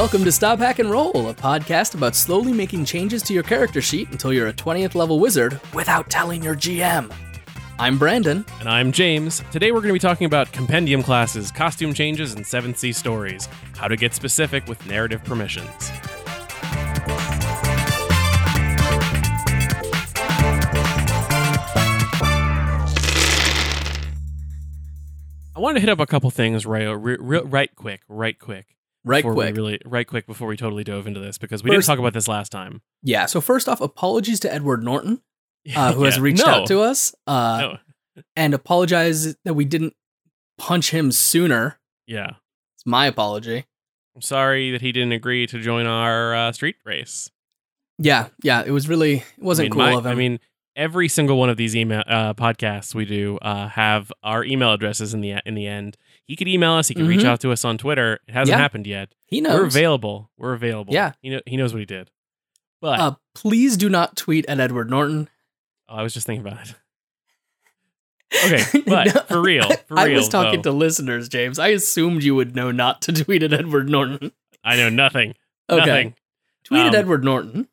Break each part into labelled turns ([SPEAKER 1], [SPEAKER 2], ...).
[SPEAKER 1] Welcome to Stop Hack and Roll, a podcast about slowly making changes to your character sheet until you're a 20th level wizard without telling your GM. I'm Brandon.
[SPEAKER 2] And I'm James. Today we're going to be talking about compendium classes, costume changes, and 7th Sea stories. How to get specific with narrative permissions. I wanted to hit up a couple things right, right, right quick, right quick.
[SPEAKER 1] Right quick.
[SPEAKER 2] Really, right quick before we totally dove into this because we
[SPEAKER 1] First-
[SPEAKER 2] didn't talk about this last time.
[SPEAKER 1] Yeah, so first off, apologies to Edward Norton, uh, who has reached
[SPEAKER 2] No.
[SPEAKER 1] out to us, uh,
[SPEAKER 2] No.
[SPEAKER 1] and apologize that we didn't punch him sooner.
[SPEAKER 2] Yeah.
[SPEAKER 1] It's my apology.
[SPEAKER 2] I'm sorry that he didn't agree to join our uh, street race.
[SPEAKER 1] Yeah, yeah, it was really, it wasn't
[SPEAKER 2] I mean,
[SPEAKER 1] cool
[SPEAKER 2] my-
[SPEAKER 1] of him.
[SPEAKER 2] I mean, every single one of these email uh, podcasts we do uh, have our email addresses in the in the end. He could email us. He could reach
[SPEAKER 1] Mhm.
[SPEAKER 2] out to us on Twitter. It hasn't
[SPEAKER 1] Yeah.
[SPEAKER 2] happened yet.
[SPEAKER 1] he knows.
[SPEAKER 2] We're available. We're available.
[SPEAKER 1] Yeah.
[SPEAKER 2] he know, he knows what he did. But
[SPEAKER 1] Uh, please do not tweet at Edward Norton.
[SPEAKER 2] oh, I was just thinking about it. Okay, but
[SPEAKER 1] No,
[SPEAKER 2] for real, for real.
[SPEAKER 1] I
[SPEAKER 2] real,
[SPEAKER 1] was talking
[SPEAKER 2] though,
[SPEAKER 1] to listeners, James. I assumed you would know not to tweet at Edward Norton.
[SPEAKER 2] I know nothing.
[SPEAKER 1] Okay.
[SPEAKER 2] Nothing.
[SPEAKER 1] Tweet at
[SPEAKER 2] Um,
[SPEAKER 1] Edward Norton.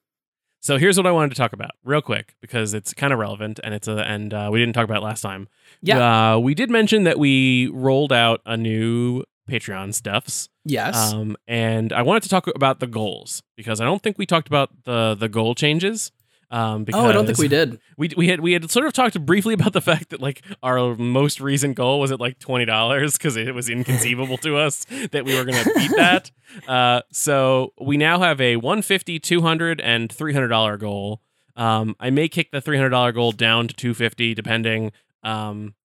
[SPEAKER 2] So here's what I wanted to talk about real quick because it's kind of relevant and it's a and uh, we didn't talk about it last time.
[SPEAKER 1] Yeah.
[SPEAKER 2] uh, we did mention that we rolled out a new Patreon stuffs.
[SPEAKER 1] Yes.
[SPEAKER 2] Um, and I wanted to talk about the goals because I don't think we talked about the the goal changes. Um, because
[SPEAKER 1] oh, I don't think we did.
[SPEAKER 2] We we had we had sort of talked briefly about the fact that like our most recent goal was at like twenty dollars because it was inconceivable to us that we were going to beat that. Uh, so we now have a 150 200 and 300 dollar goal. Um, I may kick the 300 dollar goal down to 250 depending. Um,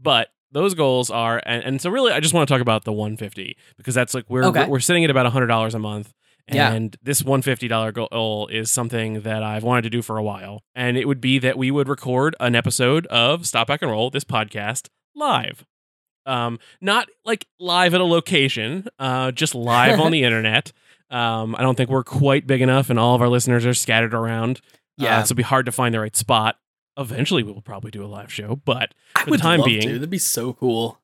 [SPEAKER 2] but those goals are and, and so really I just want to talk about the 150 because that's like we're
[SPEAKER 1] Okay.
[SPEAKER 2] we're, we're sitting at about $100 a month.
[SPEAKER 1] Yeah.
[SPEAKER 2] And this $150 goal is something that I've wanted to do for a while. And it would be that we would record an episode of Stop Hack and Roll, this podcast, live. Um, not like live at a location, uh, just live on the internet. Um, I don't think we're quite big enough, and all of our listeners are scattered around. Uh,
[SPEAKER 1] Yeah.
[SPEAKER 2] so it'd be hard to find the right spot. Eventually, we will probably do a live show, but
[SPEAKER 1] I
[SPEAKER 2] for the time being-
[SPEAKER 1] to. That'd be so cool.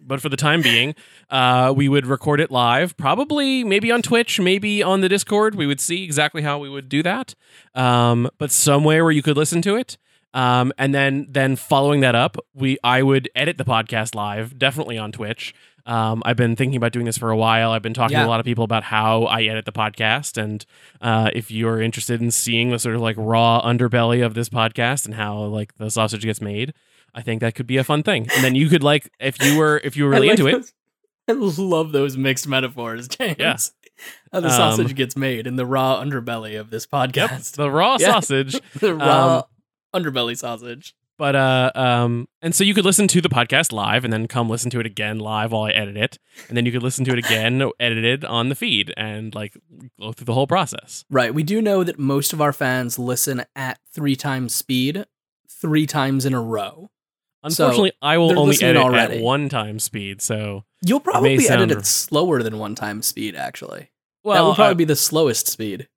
[SPEAKER 2] But for the time being, uh, we would record it live, probably maybe on Twitch, maybe on the Discord. We would see exactly how we would do that, um, but somewhere where you could listen to it. Um, and then then following that up, we I would edit the podcast live, definitely on Twitch. Um, I've been thinking about doing this for a while. I've been talking
[SPEAKER 1] Yeah.
[SPEAKER 2] to a lot of people about how I edit the podcast, and uh, if you're interested in seeing the sort of like raw underbelly of this podcast and how like the sausage gets made, I think that could be a fun thing. And then you could like if you were if you were really
[SPEAKER 1] like
[SPEAKER 2] into it,
[SPEAKER 1] I love those mixed metaphors, James.
[SPEAKER 2] Yeah.
[SPEAKER 1] How the
[SPEAKER 2] Um,
[SPEAKER 1] sausage gets made in the raw underbelly of this
[SPEAKER 2] Yep,
[SPEAKER 1] podcast.
[SPEAKER 2] the raw
[SPEAKER 1] Yeah.
[SPEAKER 2] sausage.
[SPEAKER 1] the raw
[SPEAKER 2] Um,
[SPEAKER 1] underbelly sausage.
[SPEAKER 2] But uh um and so you could listen to the podcast live and then come listen to it again live while I edit it. And then you could listen to it again edited on the feed and like go through the whole process.
[SPEAKER 1] Right. We do know that most of our fans listen at three times speed, three times in a row. So,
[SPEAKER 2] Unfortunately, I will only edit
[SPEAKER 1] already.
[SPEAKER 2] at one time speed. So
[SPEAKER 1] You'll probably edit it slower than one time speed, actually.
[SPEAKER 2] well
[SPEAKER 1] that would probably
[SPEAKER 2] uh,
[SPEAKER 1] be the slowest speed.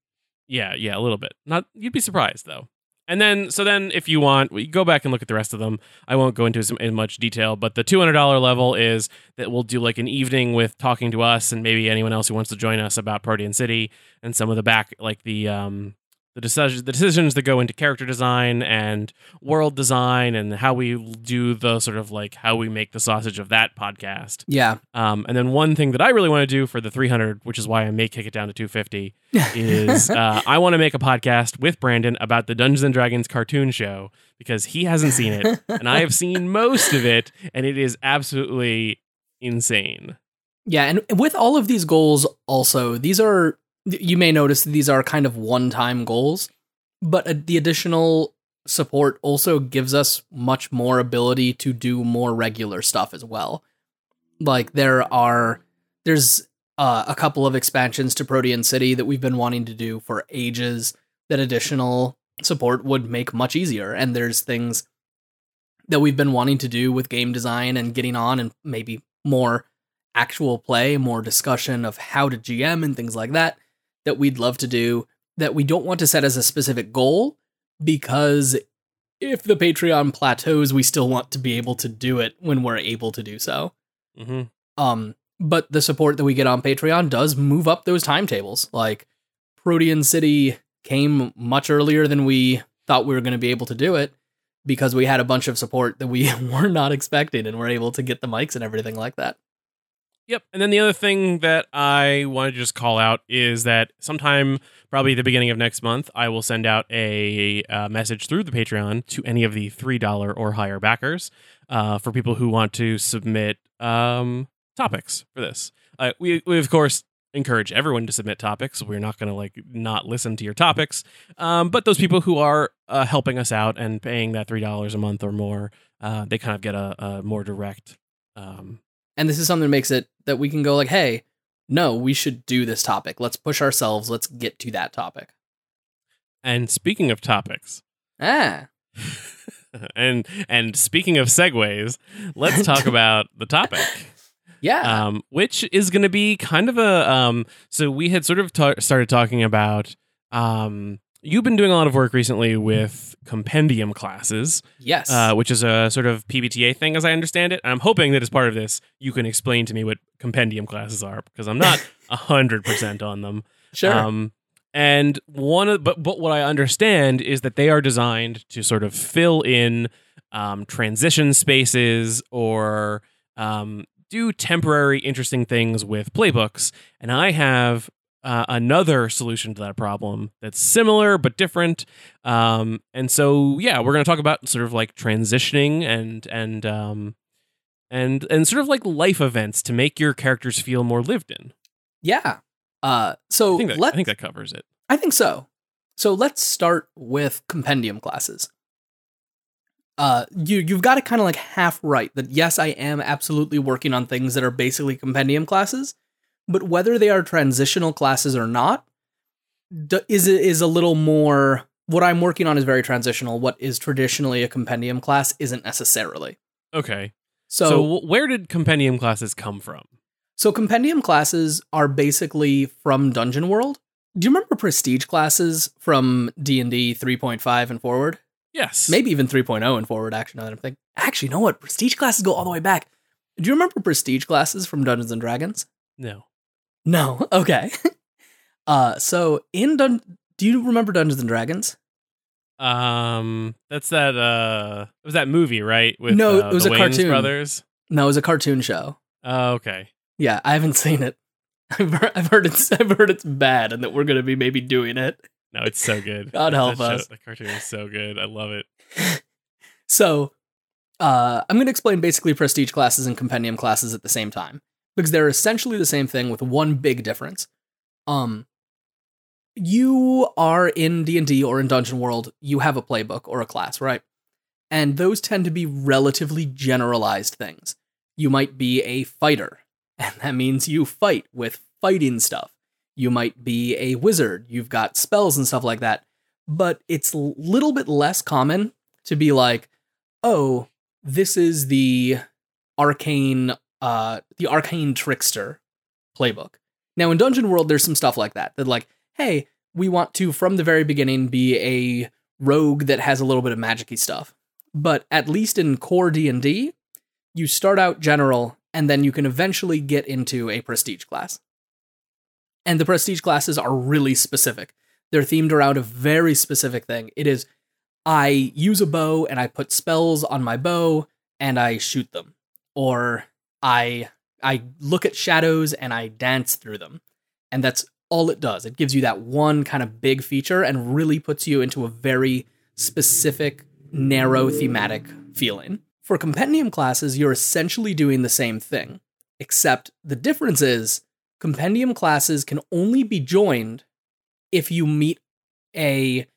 [SPEAKER 2] Yeah, yeah, a little bit. Not you'd be surprised though. And then so then if you want, we go back and look at the rest of them. I won't go into as in much detail, but the two hundred dollar level is that we'll do like an evening with talking to us and maybe anyone else who wants to join us about Protean City and some of the back like the um the decisions the decisions that go into character design and world design and how we do the sort of like how we make the sausage of that podcast.
[SPEAKER 1] Yeah.
[SPEAKER 2] Um, and then one thing that I really want to do for the 300, which is why I may kick it down to 250, is uh, I want to make a podcast with Brandon about the Dungeons and Dragons cartoon show because he hasn't seen it and I have seen most of it, and it is absolutely insane.
[SPEAKER 1] Yeah, and with all of these goals, also, these are, you may notice these are kind of one time goals, but the additional support also gives us much more ability to do more regular stuff as well. Like, there are, there's uh, a couple of expansions to Protean City that we've been wanting to do for ages that additional support would make much easier. And there's things that we've been wanting to do with game design and getting on and maybe more actual play, more discussion of how to GM and things like that that we'd love to do that we don't want to set as a specific goal because if the Patreon plateaus, we still want to be able to do it when we're able to do so.
[SPEAKER 2] hmm
[SPEAKER 1] Um, but the support that we get on Patreon does move up those timetables. Like Protean City came much earlier than we thought we were going to be able to do it because we had a bunch of support that we were not expecting and were able to get the mics and everything like that.
[SPEAKER 2] Yep. And then the other thing that I wanted to just call out is that sometime, probably the beginning of next month, I will send out a, uh message through the Patreon to any of the $3 or higher backers uh, for people who want to submit um, topics for this. Uh, we, we, of course, encourage everyone to submit topics. We're not going to like not listen to your topics. Um, but those people who are uh, helping us out and paying that $3 a month or more, uh, they kind of get a, a more direct um,
[SPEAKER 1] And this is something that makes it that we can go like, hey, no, we should do this topic. Let's push ourselves. Let's get to that topic.
[SPEAKER 2] And speaking of topics,
[SPEAKER 1] Ah,
[SPEAKER 2] and and speaking of segues, let's talk about the topic,
[SPEAKER 1] yeah.
[SPEAKER 2] um, which is going to be kind of a. Um, so we had sort of ta- started talking about. Um, you've been doing a lot of work recently with compendium classes,
[SPEAKER 1] yes.
[SPEAKER 2] uh, which is a sort of PBTA thing, as I understand it. I'm hoping that as part of this, you can explain to me what compendium classes are because I'm not hundred percent on them.
[SPEAKER 1] sure.
[SPEAKER 2] Um, and one of but but what I understand is that they are designed to sort of fill in um, transition spaces or um, do temporary interesting things with playbooks. And I have uh, another solution to that problem that's similar but different. Um, and so yeah, we're going to talk about sort of like transitioning and and um, and and sort of like life events to make your characters feel more lived in.
[SPEAKER 1] yeah. Uh, so
[SPEAKER 2] I think that, I think that covers it.
[SPEAKER 1] I think so. So let's start with compendium classes. Uh, you you've got it kind of like half right that yes, I am absolutely working on things that are basically compendium classes, but whether they are transitional classes or not, is is a little more. What I'm working on is very transitional. What is traditionally a compendium class isn't necessarily.
[SPEAKER 2] Okay.
[SPEAKER 1] So,
[SPEAKER 2] So, where did compendium classes come from?
[SPEAKER 1] So compendium classes are basically from Dungeon World. Do you remember prestige classes from D&D 3.5 and forward?
[SPEAKER 2] Yes.
[SPEAKER 1] Maybe even 3.0 and forward actually now that I'm thinking. Actually, you know what? Prestige classes go all the way back. Do you remember prestige classes from Dungeons and Dragons?
[SPEAKER 2] No.
[SPEAKER 1] No. Okay. uh so in Dun do you remember Dungeons and Dragons?
[SPEAKER 2] Um, that's that. Uh, it was that movie, right? With
[SPEAKER 1] No,
[SPEAKER 2] uh,
[SPEAKER 1] it was a
[SPEAKER 2] Wayans
[SPEAKER 1] cartoon.
[SPEAKER 2] brothers.
[SPEAKER 1] No, it was a cartoon show.
[SPEAKER 2] Oh, okay.
[SPEAKER 1] Yeah, I haven't seen it. I've heard, I've heard it's I've heard it's bad and that we're going to be maybe doing it.
[SPEAKER 2] No, it's so good.
[SPEAKER 1] God help
[SPEAKER 2] That show-
[SPEAKER 1] us.
[SPEAKER 2] The cartoon is so good. I love it.
[SPEAKER 1] So, uh, I'm going to explain basically prestige classes and compendium classes at the same time because they're essentially the same thing with one big difference. Um, you are in D and D or in Dungeon World. You have a playbook or a class, right? And those tend to be relatively generalized things. You might be a fighter, and that means you fight with fighting stuff. You might be a wizard. You've got spells and stuff like that. But it's a little bit less common to be like, oh, this is the arcane, uh, the arcane trickster playbook. Now in Dungeon World, there's some stuff like that. That like, hey, we want to from the very beginning be a rogue that has a little bit of magicy stuff. But at least in core D and D, you start out general, and then you can eventually get into a prestige class. And the prestige classes are really specific. They're themed around a very specific thing. It is I use a bow and I put spells on my bow and I shoot them. Or I I look at shadows and I dance through them. And that's all it does. It gives you that one kind of big feature and really puts you into a very specific, narrow thematic feeling. For compendium classes, you're essentially doing the same thing, except the difference is compendium classes can only be joined if you meet a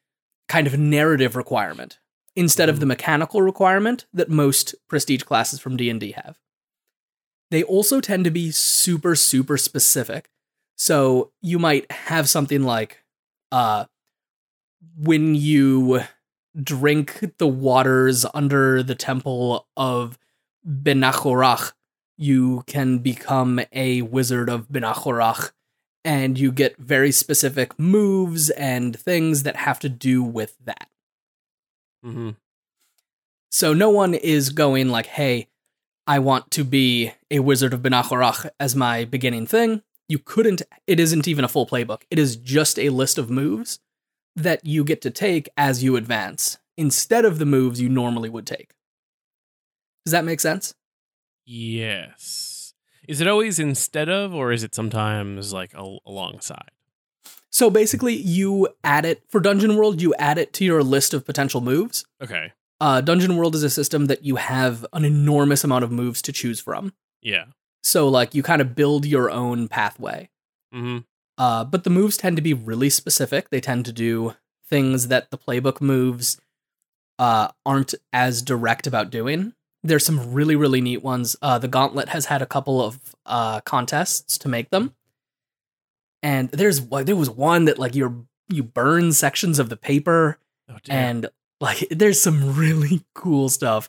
[SPEAKER 1] kind of narrative requirement instead of mm-hmm. the mechanical requirement that most prestige classes from D&D have. They also tend to be super super specific. So you might have something like uh when you drink the waters under the temple of Benachorach, you can become a wizard of Benachorach and you get very specific moves and things that have to do with that.
[SPEAKER 2] Mm-hmm.
[SPEAKER 1] So no one is going like, "Hey, I want to be a wizard of Benachorach as my beginning thing. You couldn't, it isn't even a full playbook. It is just a list of moves that you get to take as you advance instead of the moves you normally would take. Does that make sense?
[SPEAKER 2] Yes. Is it always instead of, or is it sometimes like al- alongside?
[SPEAKER 1] So basically, you add it for Dungeon World, you add it to your list of potential moves.
[SPEAKER 2] Okay.
[SPEAKER 1] Uh, Dungeon World is a system that you have an enormous amount of moves to choose from.
[SPEAKER 2] Yeah.
[SPEAKER 1] So, like, you kind of build your own pathway.
[SPEAKER 2] hmm
[SPEAKER 1] Uh, but the moves tend to be really specific. They tend to do things that the playbook moves uh, aren't as direct about doing. There's some really, really neat ones. Uh, the Gauntlet has had a couple of uh, contests to make them, and there's there was one that like you're you burn sections of the paper,
[SPEAKER 2] Oh,
[SPEAKER 1] and like there's some really cool stuff.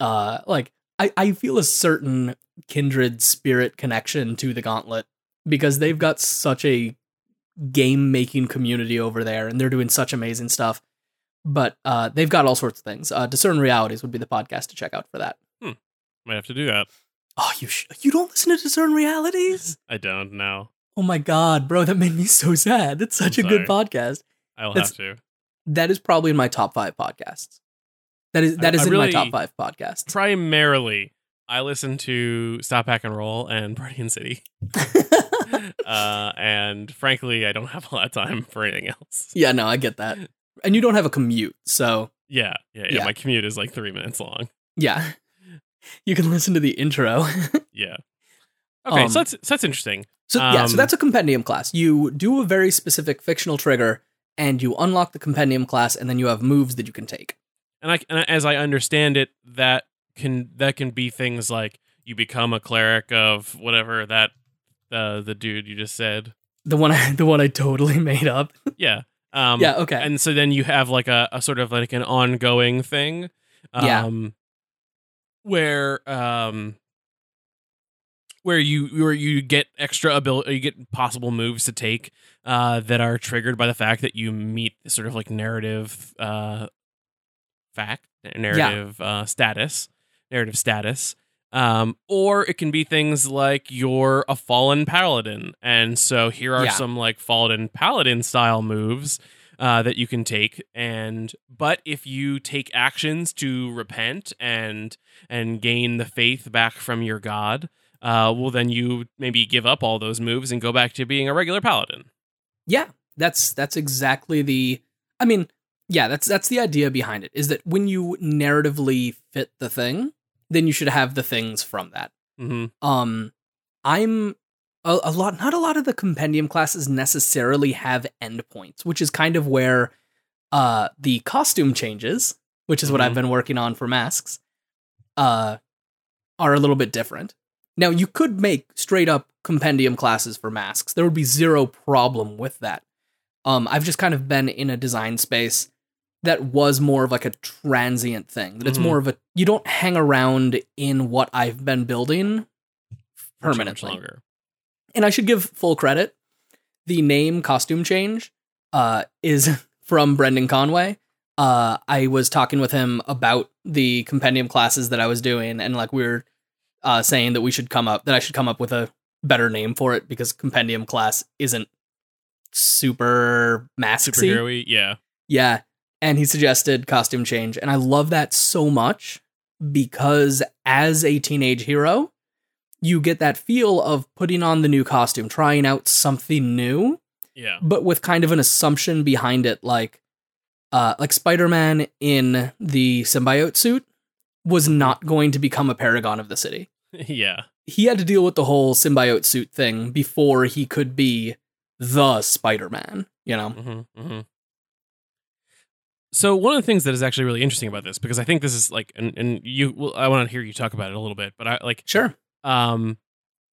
[SPEAKER 1] Uh, like I I feel a certain kindred spirit connection to the Gauntlet because they've got such a game making community over there and they're doing such amazing stuff. But uh, they've got all sorts of things. Uh, Discern Realities would be the podcast to check out for that.
[SPEAKER 2] Might have to do that.
[SPEAKER 1] Oh, you sh- you don't listen to Discern Realities?
[SPEAKER 2] I don't know.
[SPEAKER 1] Oh my god, bro, that made me so sad. That's such
[SPEAKER 2] I'm
[SPEAKER 1] a good podcast.
[SPEAKER 2] I will
[SPEAKER 1] That's-
[SPEAKER 2] have to.
[SPEAKER 1] That is probably in my top five podcasts. That is that
[SPEAKER 2] I-
[SPEAKER 1] is
[SPEAKER 2] I
[SPEAKER 1] in
[SPEAKER 2] really-
[SPEAKER 1] my top five podcasts.
[SPEAKER 2] Primarily, I listen to Stop Hack and Roll and Guardian City. uh, and frankly, I don't have a lot of time for anything else.
[SPEAKER 1] yeah, no, I get that. And you don't have a commute, so
[SPEAKER 2] Yeah, yeah, yeah.
[SPEAKER 1] Yeah.
[SPEAKER 2] My commute is like three minutes long.
[SPEAKER 1] yeah. You can listen to the intro.
[SPEAKER 2] Yeah. Okay,
[SPEAKER 1] Um,
[SPEAKER 2] so that's so that's interesting.
[SPEAKER 1] So yeah, so
[SPEAKER 2] Um,
[SPEAKER 1] that's a compendium class. You do a very specific fictional trigger, and you unlock the compendium class, and then you have moves that you can take.
[SPEAKER 2] And I and as I understand it, that can that can be things like you become a cleric of whatever that uh, the dude you just said.
[SPEAKER 1] The one, I, the one I totally made up.
[SPEAKER 2] Yeah. Um,
[SPEAKER 1] yeah, okay.
[SPEAKER 2] and so then you have like a, a sort of like an ongoing thing um
[SPEAKER 1] Yeah.
[SPEAKER 2] where um where you where you get extra ability you get possible moves to take uh that are triggered by the fact that you meet sort of like narrative uh fact narrative uh status narrative status um or it can be things like you're a fallen paladin and so here are
[SPEAKER 1] Yeah.
[SPEAKER 2] some like fallen paladin style moves uh, that you can take and but if you take actions to repent and and gain the faith back from your god uh, well then you maybe give up all those moves and go back to being a regular paladin
[SPEAKER 1] yeah, that's that's exactly the. I mean, yeah, that's that's the idea behind it. Is that when you narratively fit the thing, then you should have the things from that.
[SPEAKER 2] hmm
[SPEAKER 1] Um, I'm a, a lot. Not a lot of the compendium classes necessarily have endpoints, which is kind of where uh the costume changes, which is what I've
[SPEAKER 2] Mhm.
[SPEAKER 1] been working on for masks, uh, are a little bit different. Now you could make straight up compendium classes for masks. There would be zero problem with that. Um, I've just kind of been in a design space that was more of like a transient thing. That it's
[SPEAKER 2] Mhm.
[SPEAKER 1] more of a you don't hang around in what I've been building permanently.
[SPEAKER 2] longer
[SPEAKER 1] And I should give full credit. The name costume change uh, is from Brendan Conway. Uh, I was talking with him about the compendium classes that I was doing, and like we were uh, saying that we should come up that I should come up with a better name for it because compendium class isn't super
[SPEAKER 2] superhero yeah
[SPEAKER 1] Yeah. And he suggested costume change. And I love that so much because as a teenage hero, you get that feel of putting on the new costume, trying out something new,
[SPEAKER 2] yeah
[SPEAKER 1] but with kind of an assumption behind it, like uh like Spider-Man in the symbiote suit was not going to become a paragon of the city.
[SPEAKER 2] Yeah
[SPEAKER 1] He had to deal with the whole symbiote suit thing before he could be the Spider-Man, you know?
[SPEAKER 2] hmm hmm So one of the things that is actually really interesting about this, because I think this is like, and, and you, well, I want to hear you talk about it a little bit, but I like,
[SPEAKER 1] Sure.
[SPEAKER 2] um,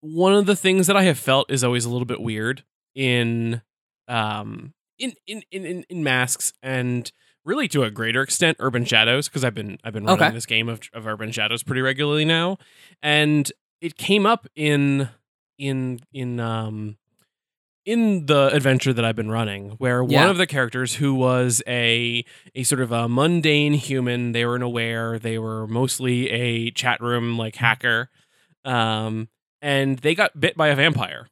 [SPEAKER 2] one of the things that I have felt is always a little bit weird in, um, in in in, in masks and really to a greater extent urban shadows because I've been I've been running
[SPEAKER 1] Okay.
[SPEAKER 2] this game of of urban shadows pretty regularly now, and it came up in in in um in the adventure that I've been running, where
[SPEAKER 1] Yeah.
[SPEAKER 2] one of the characters who was a a sort of a mundane human, they were an aware, they were mostly a chat room like hacker, um, and they got bit by a vampire.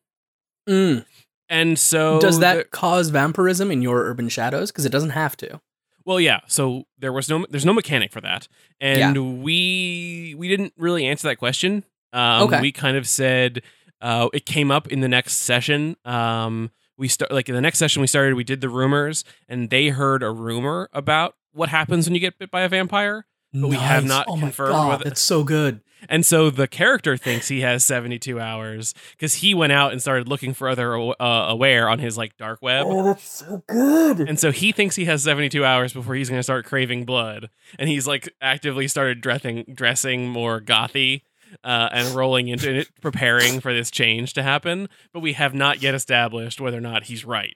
[SPEAKER 1] Mm.
[SPEAKER 2] And so
[SPEAKER 1] Does that
[SPEAKER 2] the-
[SPEAKER 1] cause vampirism in your urban shadows? Because it doesn't have to.
[SPEAKER 2] Well, yeah. So there was no there's no mechanic for that, and we we didn't really answer that question. Um,
[SPEAKER 1] Okay.
[SPEAKER 2] We kind of said uh, it came up in the next session. Um, we start like in the next session we started. We did the rumors, and they heard a rumor about what happens when you get bit by a vampire. But we have not
[SPEAKER 1] oh my
[SPEAKER 2] confirmed
[SPEAKER 1] God,
[SPEAKER 2] whether-
[SPEAKER 1] That's so good.
[SPEAKER 2] And so the character thinks he has 72 hours because he went out and started looking for other uh, aware on his like dark web.
[SPEAKER 1] Oh, that's so good.
[SPEAKER 2] And so he thinks he has 72 hours before he's going to start craving blood. And he's like actively started dressing dressing more gothy uh, and rolling into it, preparing for this change to happen. But we have not yet established whether or not he's right.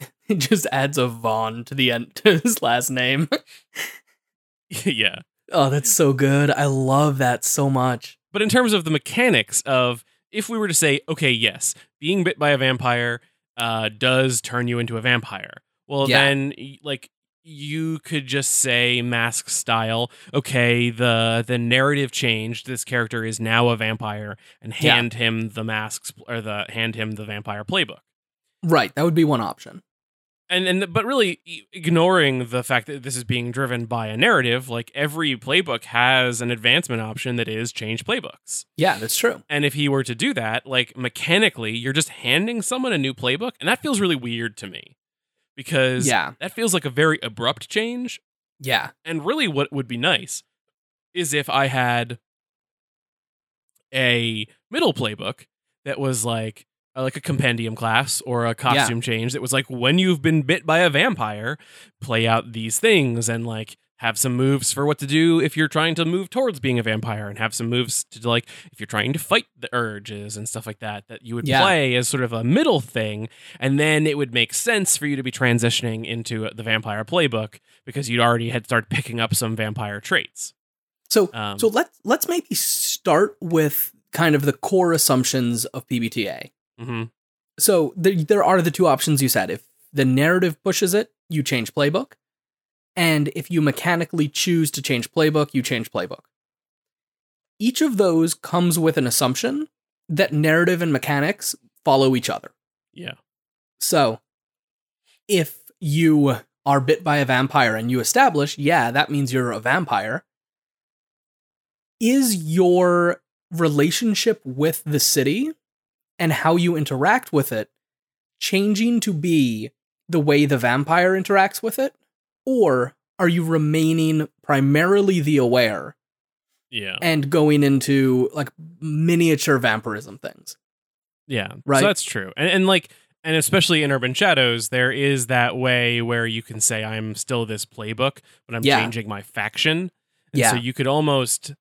[SPEAKER 1] It just adds a Vaughn to the end to his last name.
[SPEAKER 2] yeah.
[SPEAKER 1] Oh, that's so good. I love that so much.
[SPEAKER 2] But in terms of the mechanics of if we were to say, okay, yes, being bit by a vampire uh, does turn you into a vampire. Well,
[SPEAKER 1] Yeah.
[SPEAKER 2] then, like, you could just say mask style. Okay, the the narrative changed. This character is now a vampire, and
[SPEAKER 1] Yeah.
[SPEAKER 2] hand him the masks or the hand him the vampire playbook.
[SPEAKER 1] Right, that would be one option.
[SPEAKER 2] And and but really ignoring the fact that this is being driven by a narrative like every playbook has an advancement option that is change playbooks.
[SPEAKER 1] Yeah, that's true.
[SPEAKER 2] and if he were to do that like mechanically you're just handing someone a new playbook and that feels really weird to me. Because
[SPEAKER 1] Yeah,
[SPEAKER 2] that feels like a very abrupt change.
[SPEAKER 1] Yeah,
[SPEAKER 2] and really what would be nice is if i had a middle playbook that was like uh, like a compendium class or a costume change that was like when you've been bit by a vampire play out these things and like have some moves for what to do if you're trying to move towards being a vampire and have some moves to like if you're trying to fight the urges and stuff like that that you would
[SPEAKER 1] Yeah.
[SPEAKER 2] play as sort of a middle thing and then it would make sense for you to be transitioning into the vampire playbook because you'd already had started picking up some vampire traits
[SPEAKER 1] So
[SPEAKER 2] Um,
[SPEAKER 1] so let's let's maybe start with kind of the core assumptions of PBTA.
[SPEAKER 2] Mhm.
[SPEAKER 1] So there there are the two options you said. If the narrative pushes it, you change playbook. And if you mechanically choose to change playbook, you change playbook. Each of those comes with an assumption that narrative and mechanics follow each other.
[SPEAKER 2] yeah
[SPEAKER 1] So, if you are bit by a vampire and you establish, yeah, that means you're a vampire, is your relationship with the city and how you interact with it changing to be the way the vampire interacts with it? Or are you remaining primarily the aware
[SPEAKER 2] yeah
[SPEAKER 1] and going into like miniature vampirism things?
[SPEAKER 2] Yeah,
[SPEAKER 1] Right.
[SPEAKER 2] So that's true, and and like, and especially in Urban Shadows, there is that way where you can say I'm still this playbook, but I'm
[SPEAKER 1] Yeah.
[SPEAKER 2] changing my faction. And
[SPEAKER 1] Yeah.
[SPEAKER 2] So you could almost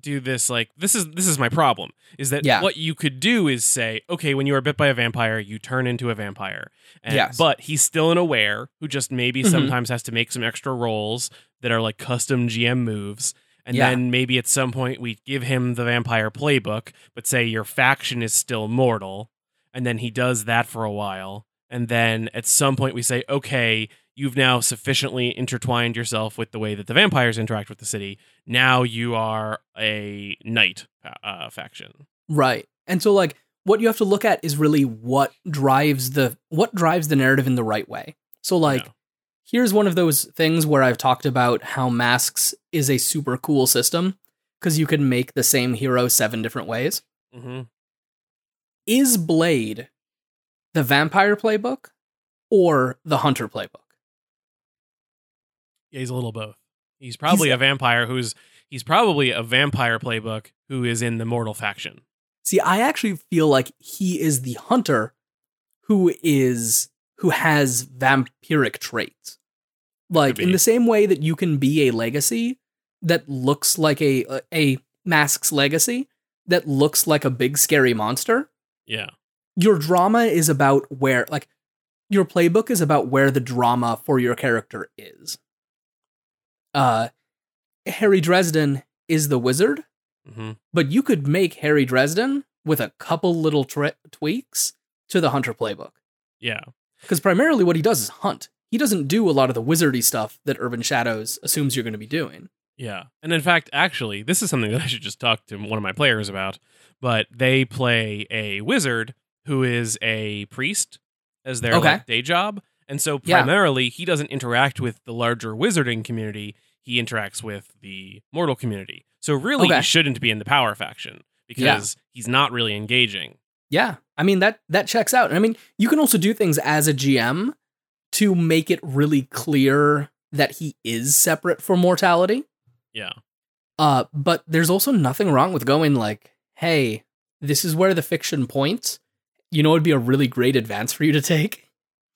[SPEAKER 2] do this like this is this is my problem is that
[SPEAKER 1] Yeah.
[SPEAKER 2] what you could do is say okay when you are bit by a vampire you turn into a vampire and,
[SPEAKER 1] Yes.
[SPEAKER 2] but he's still an aware who just maybe
[SPEAKER 1] Mhm.
[SPEAKER 2] sometimes has to make some extra rolls that are like custom gm moves and
[SPEAKER 1] Yeah.
[SPEAKER 2] then maybe at some point we give him the vampire playbook but say your faction is still mortal and then he does that for a while and then at some point we say okay you've now sufficiently intertwined yourself with the way that the vampires interact with the city now you are a night uh, faction
[SPEAKER 1] Right. And so like what you have to look at is really what drives the what drives the narrative in the right way. So like
[SPEAKER 2] Yeah.
[SPEAKER 1] here's one of those things where I've talked about how masks is a super cool system because you can make the same hero seven different ways.
[SPEAKER 2] hmm
[SPEAKER 1] Is Blade the vampire playbook or the hunter playbook?
[SPEAKER 2] Yeah he's a little both he's probably
[SPEAKER 1] He's-
[SPEAKER 2] a vampire who's he's probably a vampire playbook who is in the mortal faction
[SPEAKER 1] See, I actually feel like he is the hunter who is who has vampiric traits. Like in the same way that you can be a legacy that looks like a a mask's legacy that looks like a big scary monster.
[SPEAKER 2] yeah
[SPEAKER 1] Your drama is about where like your playbook is about where the drama for your character is. Uh Harry Dresden is the wizard
[SPEAKER 2] hmm
[SPEAKER 1] but you could make Harry Dresden with a couple little tweaks to the Hunter playbook.
[SPEAKER 2] Yeah.
[SPEAKER 1] Because primarily what he does is hunt. He doesn't do a lot of the wizardy stuff that Urban Shadows assumes you're going to be doing.
[SPEAKER 2] Yeah. And in fact, actually, this is something that I should just talk to one of my players about. But they play a wizard who is a priest as their
[SPEAKER 1] Okay.
[SPEAKER 2] like, day job. And so
[SPEAKER 1] Yeah.
[SPEAKER 2] primarily he doesn't interact with the larger wizarding community. He interacts with the mortal community. So really
[SPEAKER 1] Okay.
[SPEAKER 2] he shouldn't be in the power faction because he's not really engaging.
[SPEAKER 1] Yeah, I mean that that checks out. I mean, you can also do things as a GM to make it really clear that he is separate from mortality.
[SPEAKER 2] Yeah.
[SPEAKER 1] Uh, but there's also nothing wrong with going like, "Hey, this is where the fiction points." You know, it'd be a really great advance for you to take,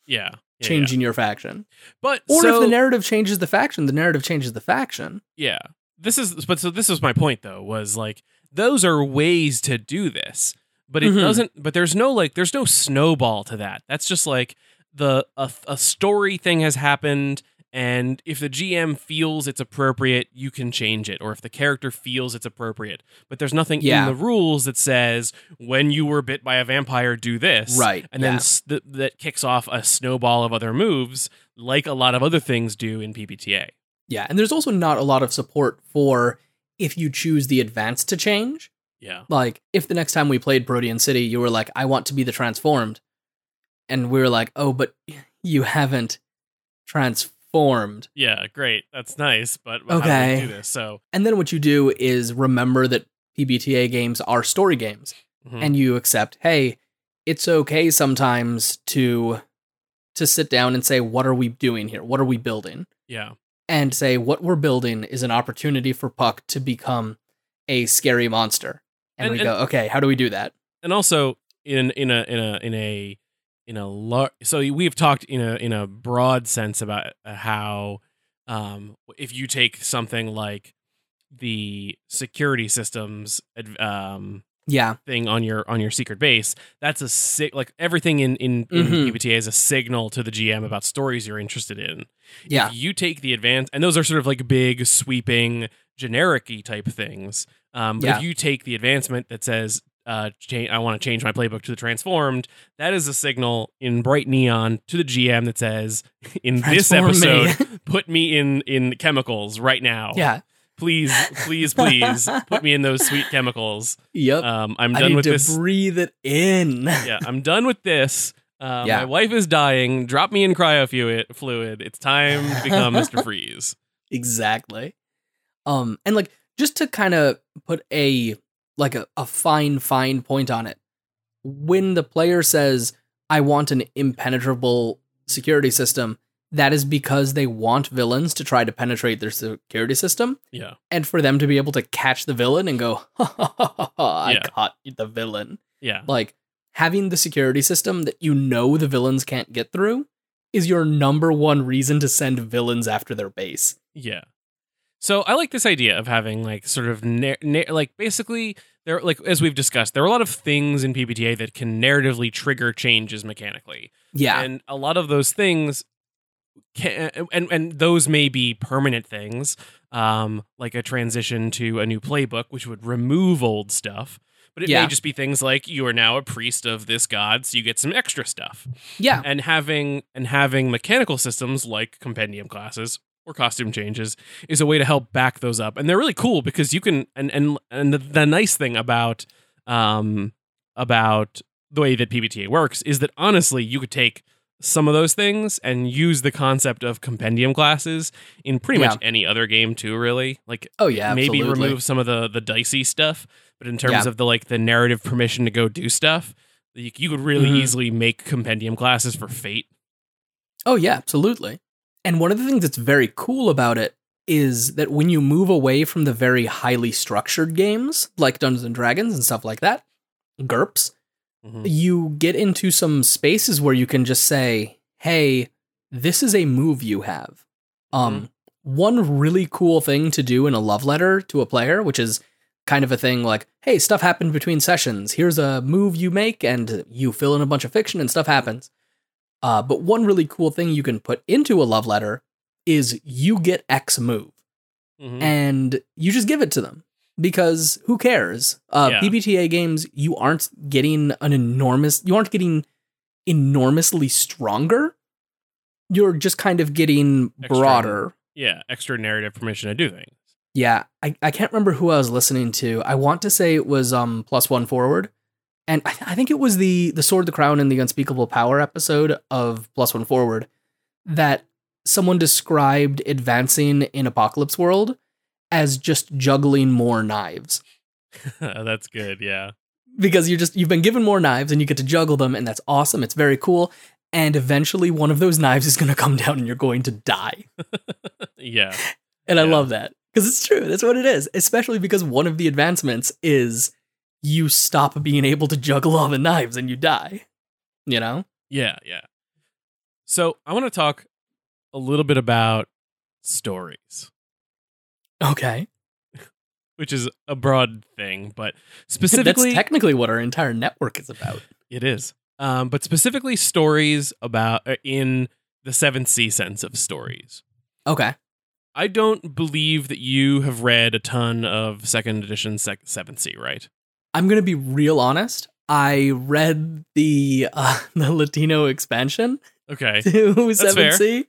[SPEAKER 2] Yeah. Yeah, yeah.
[SPEAKER 1] changing your faction.
[SPEAKER 2] But
[SPEAKER 1] Or
[SPEAKER 2] so,
[SPEAKER 1] if the narrative changes the faction, the narrative changes the faction.
[SPEAKER 2] Yeah. This is but so this was my point though was like those are ways to do this. But it
[SPEAKER 1] Mhm.
[SPEAKER 2] doesn't but there's no like there's no snowball to that. That's just like the a, a story thing has happened and if the GM feels it's appropriate, you can change it or if the character feels it's appropriate. But there's nothing
[SPEAKER 1] Yeah.
[SPEAKER 2] in the rules that says when you were bit by a vampire do this.
[SPEAKER 1] Right,
[SPEAKER 2] And then
[SPEAKER 1] yeah.
[SPEAKER 2] s- th- that kicks off a snowball of other moves like a lot of other things do in PBTA.
[SPEAKER 1] Yeah, and there's also not a lot of support for if you choose the advance to change.
[SPEAKER 2] Yeah.
[SPEAKER 1] Like, if the next time we played Protean City, you were like, I want to be the transformed. And we were like, oh, but you haven't transformed.
[SPEAKER 2] Yeah, great. That's nice, but how do we
[SPEAKER 1] Okay.
[SPEAKER 2] do this? So,
[SPEAKER 1] And then what you do is remember that PBTA games are story games.
[SPEAKER 2] mhm.
[SPEAKER 1] And you accept, hey, it's okay sometimes to to sit down and say, what are we doing here? What are we building?
[SPEAKER 2] yeah,
[SPEAKER 1] And say, what we're building is an opportunity for Puck to become a scary monster. And,
[SPEAKER 2] And-
[SPEAKER 1] we
[SPEAKER 2] and-
[SPEAKER 1] go, okay, how do we do that?
[SPEAKER 2] and also in in a in a in a in a lar- so we've talked in a in a broad sense about uh, how um if you take something like the security systems um
[SPEAKER 1] Yeah.
[SPEAKER 2] thing on your on your secret base that's a sig- like everything in in, in
[SPEAKER 1] Mhm.
[SPEAKER 2] PBTA is a signal to the GM about stories you're interested in
[SPEAKER 1] Yeah.
[SPEAKER 2] if you take the advance and those are sort of like big sweeping generic type things um, but
[SPEAKER 1] Yeah.
[SPEAKER 2] if you take the advancement that says uh, cha- i want to change my playbook to the transformed that is a signal in bright neon to the gm that says in this
[SPEAKER 1] Transform me.
[SPEAKER 2] episode put me in in chemicals right now
[SPEAKER 1] Yeah.
[SPEAKER 2] please please please put me in those sweet chemicals
[SPEAKER 1] Yep.
[SPEAKER 2] um, i'm
[SPEAKER 1] I
[SPEAKER 2] done
[SPEAKER 1] need
[SPEAKER 2] with
[SPEAKER 1] to
[SPEAKER 2] this
[SPEAKER 1] breathe it in.
[SPEAKER 2] yeah i'm done with this uh,
[SPEAKER 1] Yeah.
[SPEAKER 2] my wife is dying drop me in cryo fluid fluid it's time to become mr freeze
[SPEAKER 1] exactly. Um, and like just to kind of put a like a, a fine, fine point on it. When the player says, I want an impenetrable security system, that is because they want villains to try to penetrate their security system
[SPEAKER 2] yeah
[SPEAKER 1] and for them to be able to catch the villain and go, ha ha ha ha, I
[SPEAKER 2] Yeah.
[SPEAKER 1] caught the villain.
[SPEAKER 2] yeah
[SPEAKER 1] like having the security system that you know the villains can't get through is your number one reason to send villains after their base.
[SPEAKER 2] Yeah. So I like this idea of having like sort of nar- nar- like basically there like as we've discussed there are a lot of things in PBTA that can narratively trigger changes mechanically.
[SPEAKER 1] Yeah.
[SPEAKER 2] And a lot of those things can and and those may be permanent things um like a transition to a new playbook which would remove old stuff. But it
[SPEAKER 1] Yeah.
[SPEAKER 2] may just be things like you are now a priest of this god so you get some extra stuff
[SPEAKER 1] yeah.
[SPEAKER 2] and having and having mechanical systems like compendium classes or costume changes is a way to help back those up and they're really cool because you can and and and the, the nice thing about um about the way that PBTA works is that honestly you could take some of those things and use the concept of compendium classes in pretty much any other game too really like
[SPEAKER 1] Oh yeah.
[SPEAKER 2] maybe
[SPEAKER 1] absolutely.
[SPEAKER 2] remove some of the the dicey stuff but in terms
[SPEAKER 1] Yeah.
[SPEAKER 2] of the like the narrative permission to go do stuff you, you could really
[SPEAKER 1] Mhm.
[SPEAKER 2] easily make compendium classes for fate
[SPEAKER 1] Oh yeah, absolutely. And one of the things that's very cool about it is that when you move away from the very highly structured games like Dungeons and Dragons and stuff like that, GURPS,
[SPEAKER 2] Mhm.
[SPEAKER 1] you get into some spaces where you can just say, "Hey, this is a move you have." Um, one really cool thing to do in a love letter to a player, which is kind of a thing like, "Hey, stuff happened between sessions. Here's a move you make, and you fill in a bunch of fiction, and stuff happens." Uh, but one really cool thing you can put into a love letter is you get X move
[SPEAKER 2] Mhm.
[SPEAKER 1] and you just give it to them because who cares? Uh,
[SPEAKER 2] Yeah.
[SPEAKER 1] PBTA games, you aren't getting an enormous, you aren't getting enormously stronger. You're just kind of getting
[SPEAKER 2] Extra.
[SPEAKER 1] broader.
[SPEAKER 2] Yeah, extra narrative permission to do things.
[SPEAKER 1] Yeah, I, I can't remember who I was listening to. I want to say it was um plus one forward, and I, I think it was the the sword, the crown, and the unspeakable power episode of plus one forward that someone described advancing in Apocalypse World as just juggling more knives
[SPEAKER 2] That's good. Yeah.
[SPEAKER 1] because you just you've been given more knives and you get to juggle them, and that's awesome. It's very cool. And eventually, one of those knives is going to come down, and you're going to die.
[SPEAKER 2] Yeah.
[SPEAKER 1] And I love that because it's true. That's what it is. Especially because one of the advancements is you stop being able to juggle all the knives and you die. You know?
[SPEAKER 2] Yeah. Yeah. So I want to talk a little bit about stories,
[SPEAKER 1] Okay.
[SPEAKER 2] which is a broad thing, but
[SPEAKER 1] That's
[SPEAKER 2] specifically,
[SPEAKER 1] technically what our entire network is about.
[SPEAKER 2] it is. Um, but specifically, stories about uh, in the seventh sea sense of stories.
[SPEAKER 1] Okay.
[SPEAKER 2] I don't believe that you have read a ton of second edition sec- seventh sea, right?
[SPEAKER 1] I'm going to be real honest. I read the uh, the Latino expansion
[SPEAKER 2] Okay.
[SPEAKER 1] to
[SPEAKER 2] 7th
[SPEAKER 1] Sea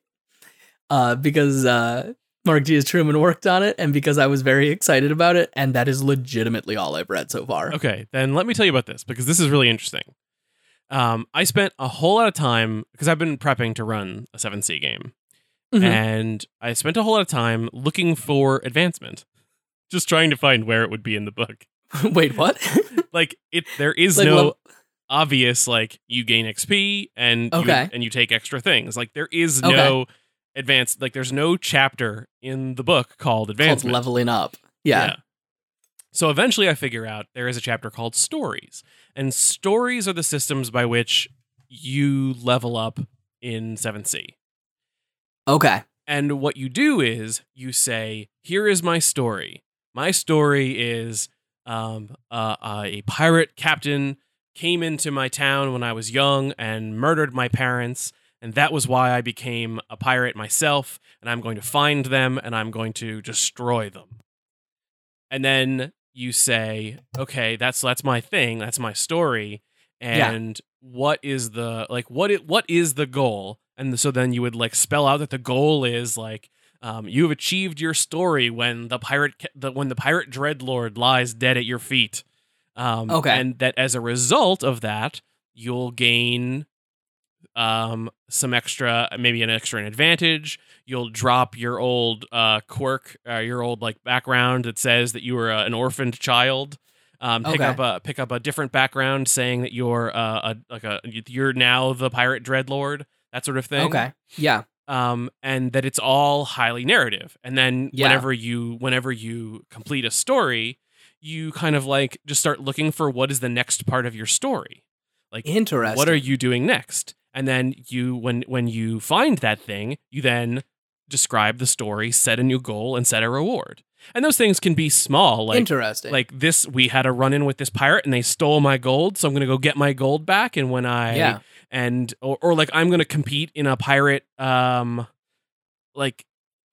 [SPEAKER 1] uh, because uh, Mark Diaz Truman worked on it and because I was very excited about it. And that is legitimately all I've read so far.
[SPEAKER 2] Okay, then let me tell you about this because this is really interesting. Um, I spent a whole lot of time because I've been prepping to run a 7th Sea game,
[SPEAKER 1] Mhm.
[SPEAKER 2] and I spent a whole lot of time looking for advancement, just trying to find where it would be in the book.
[SPEAKER 1] Wait, what?
[SPEAKER 2] Like it, there is
[SPEAKER 1] Like
[SPEAKER 2] no obvious like you gain XP and you,
[SPEAKER 1] Okay.
[SPEAKER 2] and you take extra things. Like there is
[SPEAKER 1] Okay.
[SPEAKER 2] no advanced. Like there's no chapter in the book called
[SPEAKER 1] called
[SPEAKER 2] advancement.
[SPEAKER 1] leveling up. Yeah.
[SPEAKER 2] So eventually I figure out there is a chapter called stories. And stories are the systems by which you level up in 7th Sea.
[SPEAKER 1] Okay.
[SPEAKER 2] And what you do is you say, "Here is my story. My story is um, uh, uh, a pirate captain came into my town when I was young and murdered my parents, and that was why I became a pirate myself. And I'm going to find them and I'm going to destroy them." And then you say, "Okay, that's that's my thing. That's my story."
[SPEAKER 1] Yeah.
[SPEAKER 2] And what is the like what it what is the goal? And so then you would like spell out that the goal is like um, you have achieved your story when the pirate ca- the, when the pirate dreadlord lies dead at your feet. Um,
[SPEAKER 1] Okay.
[SPEAKER 2] and that as a result of that, you'll gain um, some extra, maybe an extra advantage. You'll drop your old uh, quirk, uh, your old like background that says that you were uh, an orphaned child. Um, pick
[SPEAKER 1] Okay.
[SPEAKER 2] up a pick up a different background saying that you're uh, a like a you're now the pirate dreadlord, that sort of thing
[SPEAKER 1] Okay. Yeah.
[SPEAKER 2] Um, and that it's all highly narrative. And then
[SPEAKER 1] Yeah.
[SPEAKER 2] whenever you whenever you complete a story, you kind of like just start looking for what is the next part of your story. Like
[SPEAKER 1] Interesting.
[SPEAKER 2] what are you doing next? And then you when when you find that thing, you then describe the story, set a new goal, and set a reward. And those things can be small, like
[SPEAKER 1] Interesting.
[SPEAKER 2] like this we had a run in with this pirate and they stole my gold so i'm gonna go get my gold back and when i
[SPEAKER 1] yeah.
[SPEAKER 2] And or, or like i'm gonna compete in a pirate um like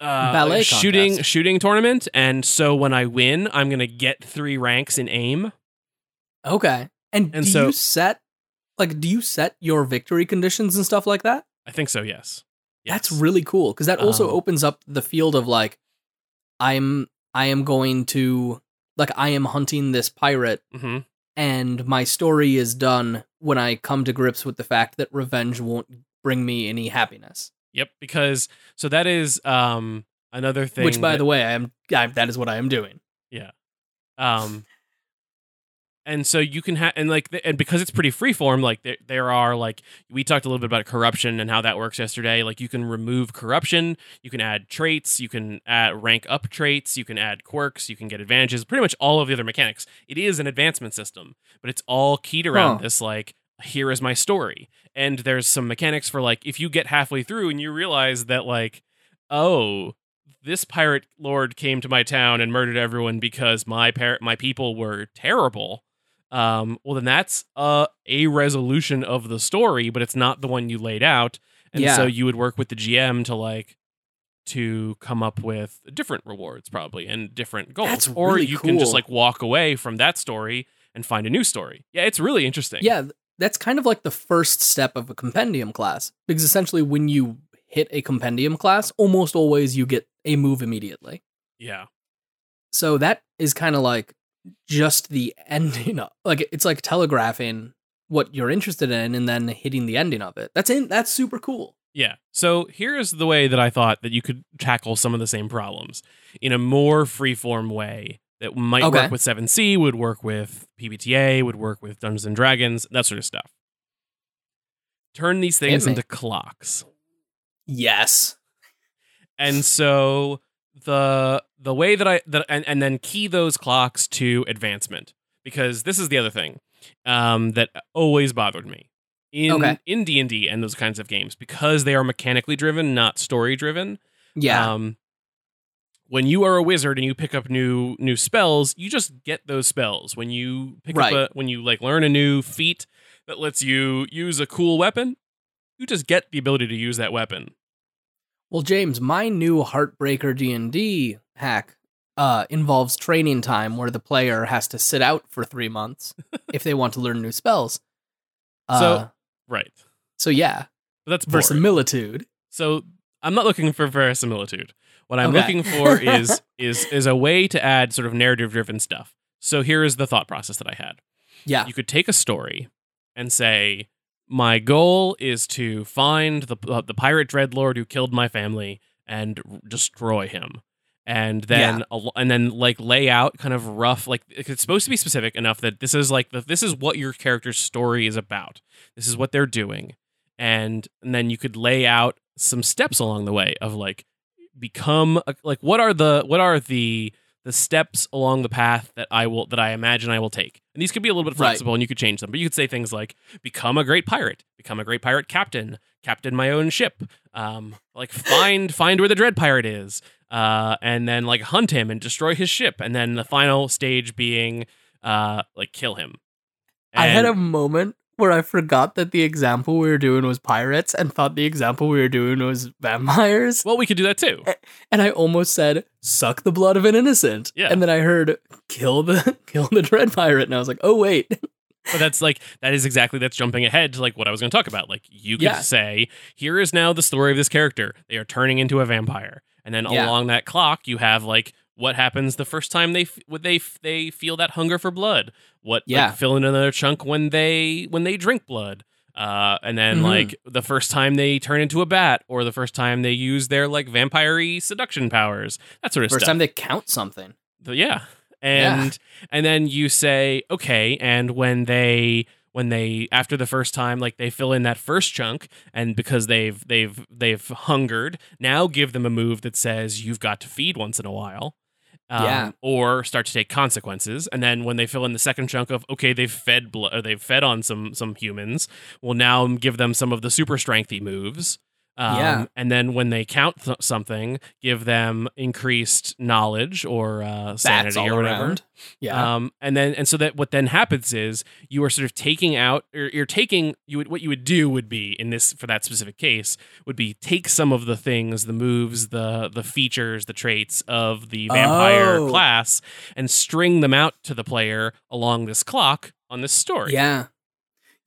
[SPEAKER 2] uh
[SPEAKER 1] Ballet
[SPEAKER 2] shooting
[SPEAKER 1] contest.
[SPEAKER 2] shooting tournament and so when i win i'm gonna get three ranks in aim
[SPEAKER 1] Okay. And,
[SPEAKER 2] And
[SPEAKER 1] do
[SPEAKER 2] so-
[SPEAKER 1] you set like do you set your victory conditions and stuff like that?
[SPEAKER 2] i think so yes, yes.
[SPEAKER 1] That's really cool because that also
[SPEAKER 2] Um,
[SPEAKER 1] opens up the field of like I'm I am going to like I am hunting this pirate
[SPEAKER 2] hmm
[SPEAKER 1] and my story is done when I come to grips with the fact that revenge won't bring me any happiness.
[SPEAKER 2] yep because so that is um another thing
[SPEAKER 1] Which by
[SPEAKER 2] that-
[SPEAKER 1] the way, I am I, that is what I am doing. Yeah.
[SPEAKER 2] Um and so you can have and like and because it's pretty freeform like there, there are like we talked a little bit about corruption and how that works yesterday. Like you can remove corruption. You can add traits. You can add rank up traits. You can add quirks. You can get advantages. Pretty much all of the other mechanics. It is an advancement system but it's all keyed around
[SPEAKER 1] Huh.
[SPEAKER 2] this like here is my story. And there's some mechanics for like if you get halfway through and you realize that like oh this pirate lord came to my town and murdered everyone because my par- my people were terrible. Um, well, then that's uh, a resolution of the story, but it's not the one you laid out, and
[SPEAKER 1] Yeah.
[SPEAKER 2] so you would work with the GM to like to come up with different rewards, probably and different goals,
[SPEAKER 1] That's
[SPEAKER 2] or
[SPEAKER 1] really
[SPEAKER 2] you can just like walk away from that story and find a new story. Yeah, it's really interesting.
[SPEAKER 1] Yeah, that's kind of like the first step of a compendium class because essentially when you hit a compendium class, almost always you get a move immediately.
[SPEAKER 2] Yeah.
[SPEAKER 1] So that is kind of like just the ending of like it's like telegraphing what you're interested in and then hitting the ending of it. That's in that's super cool.
[SPEAKER 2] Yeah. So here's the way that I thought that you could tackle some of the same problems in a more freeform way that might
[SPEAKER 1] Okay.
[SPEAKER 2] work with 7th Sea, would work with PBTA, would work with Dungeons and Dragons, that sort of stuff. Turn these things into clocks.
[SPEAKER 1] Yes.
[SPEAKER 2] And so the the way that I that and, and then key those clocks to advancement because this is the other thing um, that always bothered me in
[SPEAKER 1] Okay.
[SPEAKER 2] in D and D and those kinds of games because they are mechanically driven, not story driven.
[SPEAKER 1] Yeah.
[SPEAKER 2] Um, when you are a wizard and you pick up new new spells, you just get those spells. When you pick
[SPEAKER 1] Right.
[SPEAKER 2] up a when you like learn a new feat that lets you use a cool weapon, you just get the ability to use that weapon.
[SPEAKER 1] Well, James, my new Heartbreaker D&D hack uh involves training time where the player has to sit out for 3 months if they want to learn new spells. Uh,
[SPEAKER 2] So- Right.
[SPEAKER 1] so yeah,
[SPEAKER 2] But that's boring.
[SPEAKER 1] verisimilitude.
[SPEAKER 2] So I'm not looking for verisimilitude. What I'm
[SPEAKER 1] Okay.
[SPEAKER 2] looking for is is is a way to add sort of narrative driven stuff. So here is the thought process that I had.
[SPEAKER 1] Yeah.
[SPEAKER 2] You could take a story and say, "My goal is to find the uh, the pirate dreadlord who killed my family and r- destroy him." And then al- and then like lay out kind of rough like it's supposed to be specific enough that this is like the, this is what your character's story is about. This is what they're doing. And and then you could lay out some steps along the way of like become a, like what are the what are the the steps along the path that I will that I imagine I will take. And these could be a little bit
[SPEAKER 1] Right.
[SPEAKER 2] flexible and you could change them. But you could say things like become a great pirate, become a great pirate captain, captain my own ship, um, like find find where the dread pirate is, uh, and then like hunt him and destroy his ship, and then the final stage being uh, like kill him.
[SPEAKER 1] I had a moment where I forgot that the example we were doing was pirates and thought the example we were doing was vampires.
[SPEAKER 2] well, we could do that too.
[SPEAKER 1] And I almost said, suck the blood of an innocent.
[SPEAKER 2] Yeah.
[SPEAKER 1] And then I heard, kill the kill the dread pirate. And I was like, oh wait.
[SPEAKER 2] But that's like that is exactly that's jumping ahead to like what I was going to talk about. Like you could
[SPEAKER 1] Yeah.
[SPEAKER 2] say, here is now the story of this character. They are turning into a vampire, and then
[SPEAKER 1] Yeah.
[SPEAKER 2] along that clock, you have like what happens the first time they would they they feel that hunger for blood. What
[SPEAKER 1] Yeah.
[SPEAKER 2] like, fill in another chunk when they when they drink blood. Uh, and then
[SPEAKER 1] Mhm.
[SPEAKER 2] like the first time they turn into a bat, or the first time they use their like vampire seduction powers, that sort of
[SPEAKER 1] First
[SPEAKER 2] stuff.
[SPEAKER 1] time they count something.
[SPEAKER 2] The- yeah and and then you say okay and when they when they after the first time like they fill in that first chunk and because they've they've they've hungered now give them a move that says you've got to feed once in a while um,
[SPEAKER 1] Yeah.
[SPEAKER 2] or start to take consequences and then when they fill in the second chunk of okay they've fed or they've fed on some some humans we'll now give them some of the super strengthy moves um,
[SPEAKER 1] Yeah.
[SPEAKER 2] and then when they count th- something, give them increased knowledge or uh, sanity or whatever.
[SPEAKER 1] around. Yeah.
[SPEAKER 2] Um, and then and so that what then happens is you are sort of taking out or you're taking you would what you would do would be in this for that specific case would be take some of the things, the moves, the the features, the traits of the vampire
[SPEAKER 1] Oh.
[SPEAKER 2] class and string them out to the player along this clock on this story.
[SPEAKER 1] yeah.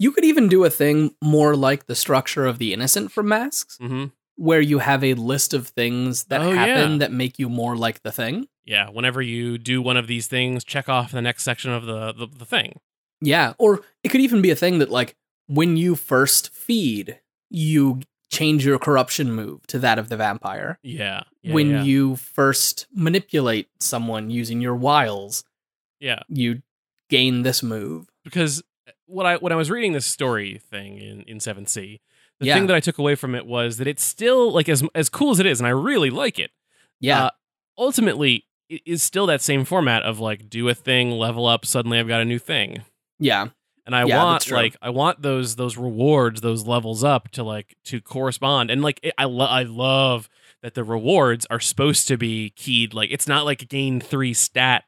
[SPEAKER 1] You could even do a thing more like the structure of the innocent from masks,
[SPEAKER 2] hmm
[SPEAKER 1] where you have a list of things that
[SPEAKER 2] Oh,
[SPEAKER 1] happen
[SPEAKER 2] yeah.
[SPEAKER 1] that make you more like the thing.
[SPEAKER 2] Yeah. Whenever you do one of these things, check off the next section of the the, the thing.
[SPEAKER 1] Yeah, or it could even be a thing that like when you first feed, you change your corruption move to that of the vampire.
[SPEAKER 2] Yeah. yeah
[SPEAKER 1] when
[SPEAKER 2] yeah.
[SPEAKER 1] you first manipulate someone using your wiles,
[SPEAKER 2] yeah.
[SPEAKER 1] you gain this move.
[SPEAKER 2] because what I when I was reading this story thing in in 7th Sea, the
[SPEAKER 1] Yeah.
[SPEAKER 2] thing that I took away from it was that it's still like as as cool as it is, and I really like it.
[SPEAKER 1] Yeah,
[SPEAKER 2] Uh, ultimately, it is still that same format of like do a thing, level up. Suddenly, I've got a new thing,
[SPEAKER 1] yeah,
[SPEAKER 2] and I
[SPEAKER 1] Yeah,
[SPEAKER 2] want like I want those those rewards, those levels up to like to correspond. And like it, I lo- I love that the rewards are supposed to be keyed. Like it's not like a gain three stat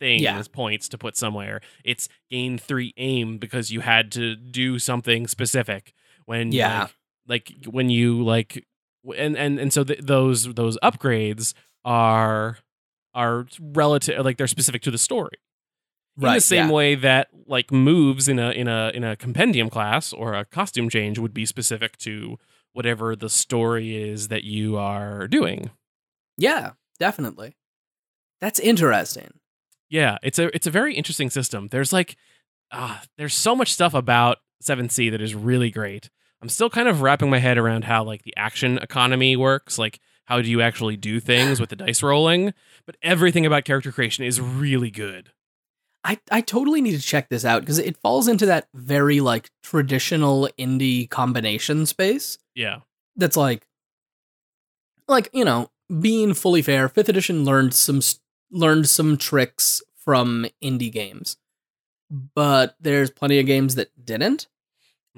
[SPEAKER 2] thing
[SPEAKER 1] Yeah.
[SPEAKER 2] as points to put somewhere. It's gain three aim because you had to do something specific when
[SPEAKER 1] Yeah.
[SPEAKER 2] like, like when you like and and and so th- those those upgrades are are relative like they're specific to the story. in
[SPEAKER 1] Right,
[SPEAKER 2] the same
[SPEAKER 1] yeah.
[SPEAKER 2] way that like moves in a in a in a compendium class or a costume change would be specific to whatever the story is that you are doing.
[SPEAKER 1] Yeah, definitely. That's interesting.
[SPEAKER 2] Yeah, it's a it's a very interesting system. There's like ah, there's so much stuff about 7th Sea that is really great. I'm still kind of wrapping my head around how like the action economy works, like how do you actually do things with the dice rolling, but everything about character creation is really good.
[SPEAKER 1] I, I totally need to check this out because it falls into that very like traditional indie combination space
[SPEAKER 2] Yeah.
[SPEAKER 1] that's like like you know being fully fair fifth edition learned some s- learned some tricks from indie games but there's plenty of games that didn't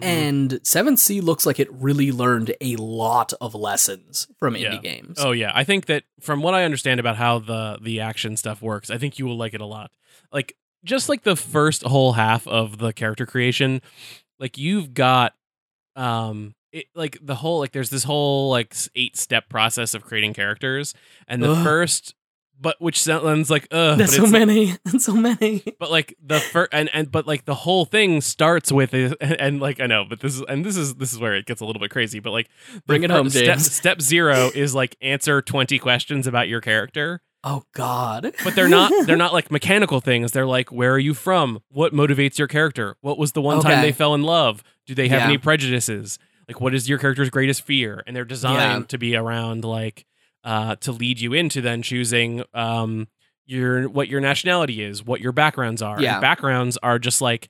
[SPEAKER 2] Mhm.
[SPEAKER 1] and 7th Sea looks like it really learned a lot of lessons from indie
[SPEAKER 2] Yeah.
[SPEAKER 1] games
[SPEAKER 2] Oh yeah, I think that from what I understand about how the the action stuff works, I think you will like it a lot. Like just like the first whole half of the character creation, like you've got um it, like the whole like there's this whole like eight step process of creating characters and the
[SPEAKER 1] Ugh.
[SPEAKER 2] first but which sounds like uh
[SPEAKER 1] that's so many that's so many.
[SPEAKER 2] But like the first and and but like the whole thing starts with it and, and like I know but this is and this is this is where it gets a little bit crazy but like
[SPEAKER 1] Bring it home,
[SPEAKER 2] step,
[SPEAKER 1] James.
[SPEAKER 2] step 0 is like answer 20 questions about your character.
[SPEAKER 1] Oh god.
[SPEAKER 2] But they're not they're not like mechanical things. They're like where are you from? What motivates your character? What was the one time they fell in love? Do they have
[SPEAKER 1] Yeah.
[SPEAKER 2] any prejudices? Like what is your character's greatest fear? And they're designed
[SPEAKER 1] Yeah.
[SPEAKER 2] to be around like uh to lead you into then choosing um your what your nationality is what your backgrounds are.
[SPEAKER 1] Yeah.
[SPEAKER 2] and backgrounds are just like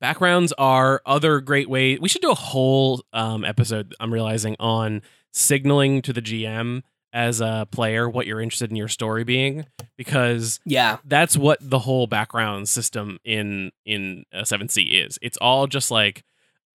[SPEAKER 2] backgrounds are other great ways we should do a whole um episode i'm realizing on signaling to the gm as a player what you're interested in your story being because
[SPEAKER 1] yeah.
[SPEAKER 2] that's what the whole background system in in uh, 7th Sea is. It's all just like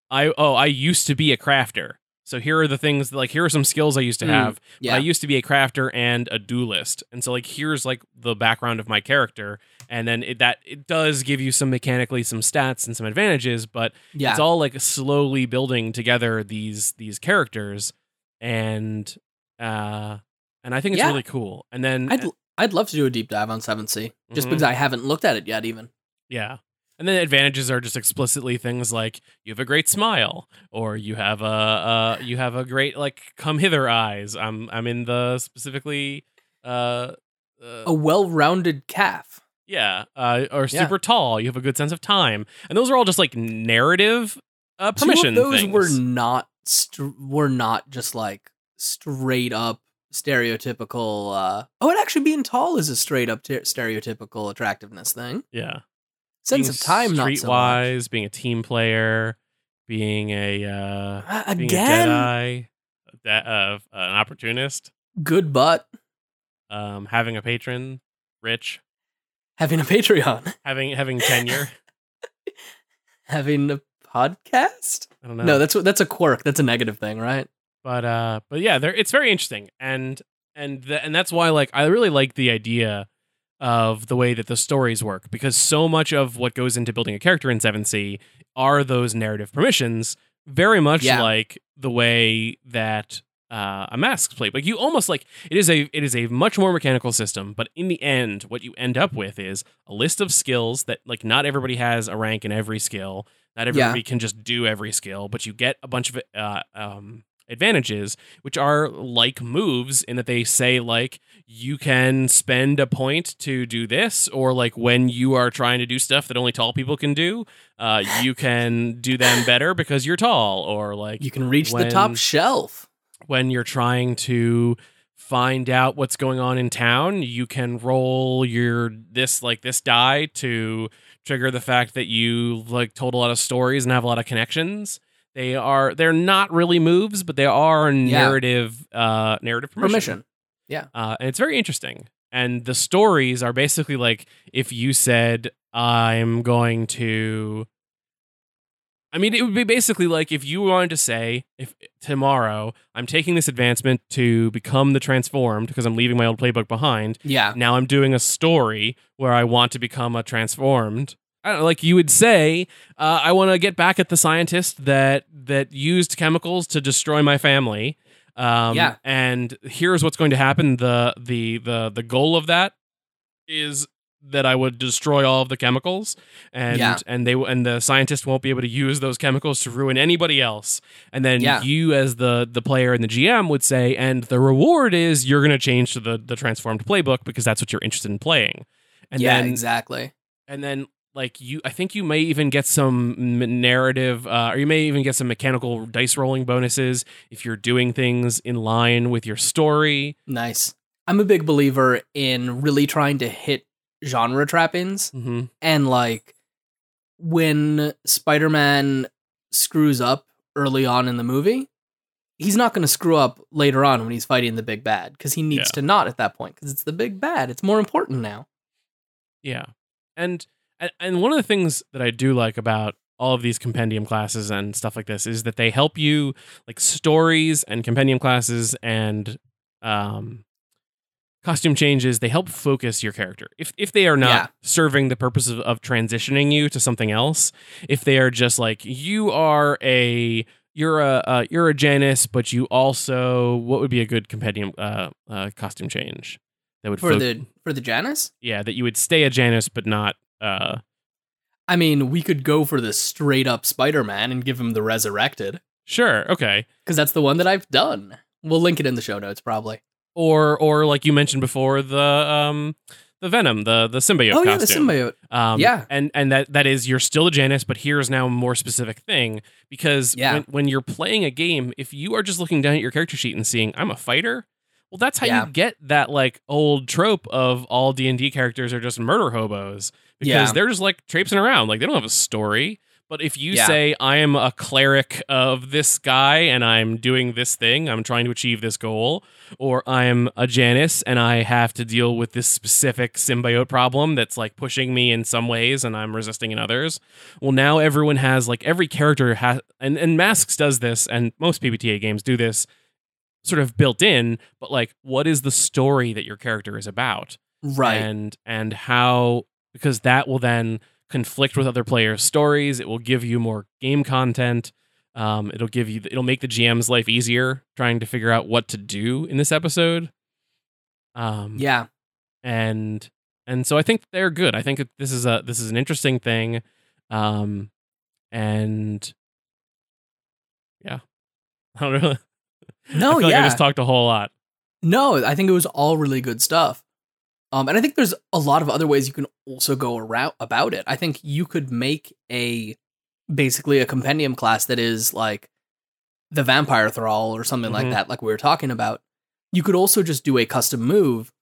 [SPEAKER 2] i oh i used to be a crafter so here are the things like here are some skills i used to
[SPEAKER 1] Mm,
[SPEAKER 2] have
[SPEAKER 1] yeah
[SPEAKER 2] i used to be a crafter and a duelist and so like here's like the background of my character and then it, that it does give you some mechanically some stats and some advantages but
[SPEAKER 1] yeah
[SPEAKER 2] it's all like slowly building together these these characters and uh and i think it's
[SPEAKER 1] Yeah.
[SPEAKER 2] really cool and then
[SPEAKER 1] I'd I'd love to do a deep dive on 7th Sea just
[SPEAKER 2] Mhm.
[SPEAKER 1] because I haven't looked at it yet even.
[SPEAKER 2] Yeah. And then advantages are just explicitly things like you have a great smile or you have a uh you have a great like come hither eyes. I'm I'm in the specifically uh, uh
[SPEAKER 1] A well-rounded calf.
[SPEAKER 2] yeah, uh or
[SPEAKER 1] Yeah.
[SPEAKER 2] super tall. You have a good sense of time. And those are all just like narrative uh permission
[SPEAKER 1] Two of those
[SPEAKER 2] things.
[SPEAKER 1] were not st- were not just like straight up stereotypical uh Oh, and actually being tall is a straight up ter- stereotypical attractiveness thing.
[SPEAKER 2] yeah.
[SPEAKER 1] Sense of time not so much.
[SPEAKER 2] streetwise, being a team player, being a uh
[SPEAKER 1] Uh,
[SPEAKER 2] being
[SPEAKER 1] Again,
[SPEAKER 2] a Jedi, that uh, an opportunist,
[SPEAKER 1] good butt
[SPEAKER 2] um having a patron, rich,
[SPEAKER 1] having a Patreon,
[SPEAKER 2] having having tenure.
[SPEAKER 1] having a podcast.
[SPEAKER 2] I don't know.
[SPEAKER 1] No, that's what that's a quirk. That's a negative thing, right?
[SPEAKER 2] but uh, but yeah, there it's very interesting, and and the, and that's why like I really like the idea of the way that the stories work because so much of what goes into building a character in 7th Sea are those narrative permissions, very much
[SPEAKER 1] Yeah.
[SPEAKER 2] like the way that. Uh, a mask plate, like you almost like it is a it is a much more mechanical system, but in the end, what you end up with is a list of skills that like not everybody has a rank in every skill, not everybody can just do every skill, but you get a bunch of uh, um, advantages, which are like moves in that they say like you can spend a point to do this, or like when you are trying to do stuff that only tall people can do, uh, you can do them better because you're tall, or like
[SPEAKER 1] You can reach the top shelf.
[SPEAKER 2] when you're trying to find out what's going on in town you can roll your this like this die to trigger the fact that you like told a lot of stories and have a lot of connections they are they're not really moves but they are narrative uh narrative permission,
[SPEAKER 1] Permission.
[SPEAKER 2] Uh, and it's very interesting and the stories are basically like if you said i'm going to I mean, it would be basically like if you wanted to say, if tomorrow I'm taking this advancement to become the transformed because I'm leaving my old playbook behind.
[SPEAKER 1] Yeah.
[SPEAKER 2] Now I'm doing a story where I want to become a transformed. I don't know, like you would say, uh, I want to get back at the scientist that that used chemicals to destroy my family. Um,
[SPEAKER 1] Yeah.
[SPEAKER 2] And here's what's going to happen. the the the The goal of that is that I would destroy all of the chemicals, and
[SPEAKER 1] Yeah.
[SPEAKER 2] and they and the scientist won't be able to use those chemicals to ruin anybody else. And then
[SPEAKER 1] Yeah.
[SPEAKER 2] you, as the the player and the GM, would say, and the reward is you're going to change to the the transformed playbook because that's what you're interested in playing. And
[SPEAKER 1] yeah,
[SPEAKER 2] then
[SPEAKER 1] exactly.
[SPEAKER 2] and then like you i think you may even get some narrative uh, or you may even get some mechanical dice rolling bonuses if you're doing things in line with your story
[SPEAKER 1] Nice. I'm a big believer in really trying to hit genre trappings
[SPEAKER 2] mm-hmm.
[SPEAKER 1] and like when Spider-Man screws up early on in the movie, he's not going to screw up later on when he's fighting the big bad because he needs
[SPEAKER 2] Yeah.
[SPEAKER 1] to not at that point because it's the big bad. It's more important now.
[SPEAKER 2] yeah and and- and one of the things that i do like about all of these compendium classes and stuff like this is that they help you like stories and compendium classes and um costume changes they help focus your character if if they are not
[SPEAKER 1] Yeah.
[SPEAKER 2] serving the purpose of, of transitioning you to something else if they are just like you are a you're a uh, you're a Janus, but you also what would be a good compendium uh, uh costume change that would
[SPEAKER 1] For
[SPEAKER 2] foc-
[SPEAKER 1] the for the Janus?
[SPEAKER 2] yeah that you would stay a Janus but not uh
[SPEAKER 1] I mean, we could go for the straight up Spider-Man and give him the resurrected
[SPEAKER 2] sure okay
[SPEAKER 1] because that's the one that I've done. We'll link it in the show notes probably.
[SPEAKER 2] or or like you mentioned before the um the Venom the the symbiote
[SPEAKER 1] oh yeah, the symbiote.
[SPEAKER 2] Um,
[SPEAKER 1] Yeah.
[SPEAKER 2] and and that that is you're still a Janus, but here's now a more specific thing because
[SPEAKER 1] Yeah.
[SPEAKER 2] when, when you're playing a game, if you are just looking down at your character sheet and seeing I'm a fighter, well, that's how
[SPEAKER 1] Yeah.
[SPEAKER 2] you get that like old trope of all D and D characters are just murder hobos because
[SPEAKER 1] Yeah.
[SPEAKER 2] they're just like traipsing around, like they don't have a story. But if you
[SPEAKER 1] Yeah.
[SPEAKER 2] say I am a cleric of this guy and I'm doing this thing, I'm trying to achieve this goal, or I'm a Janus and I have to deal with this specific symbiote problem that's like pushing me in some ways and I'm resisting in others. Well, now everyone has like every character has, and, and Masks does this, and most PBTA games do this sort of built in, but like, what is the story that your character is about?
[SPEAKER 1] Right.
[SPEAKER 2] and and how because that will then conflict with other players' stories. It will give you more game content. Um, it'll give you it'll make the GM's life easier trying to figure out what to do in this episode. Um,
[SPEAKER 1] yeah.
[SPEAKER 2] and and so I think they're good. I think that this is a this is an interesting thing, um, and yeah, I don't know.
[SPEAKER 1] No,
[SPEAKER 2] I feel like I
[SPEAKER 1] yeah.
[SPEAKER 2] just talked a whole lot.
[SPEAKER 1] No, I think it was all really good stuff. Um, and I think there's a lot of other ways you can also go around about it. I think you could make a basically a compendium class that is like the vampire thrall or something like
[SPEAKER 2] Mhm.
[SPEAKER 1] that, like we were talking about. You could also just do a custom move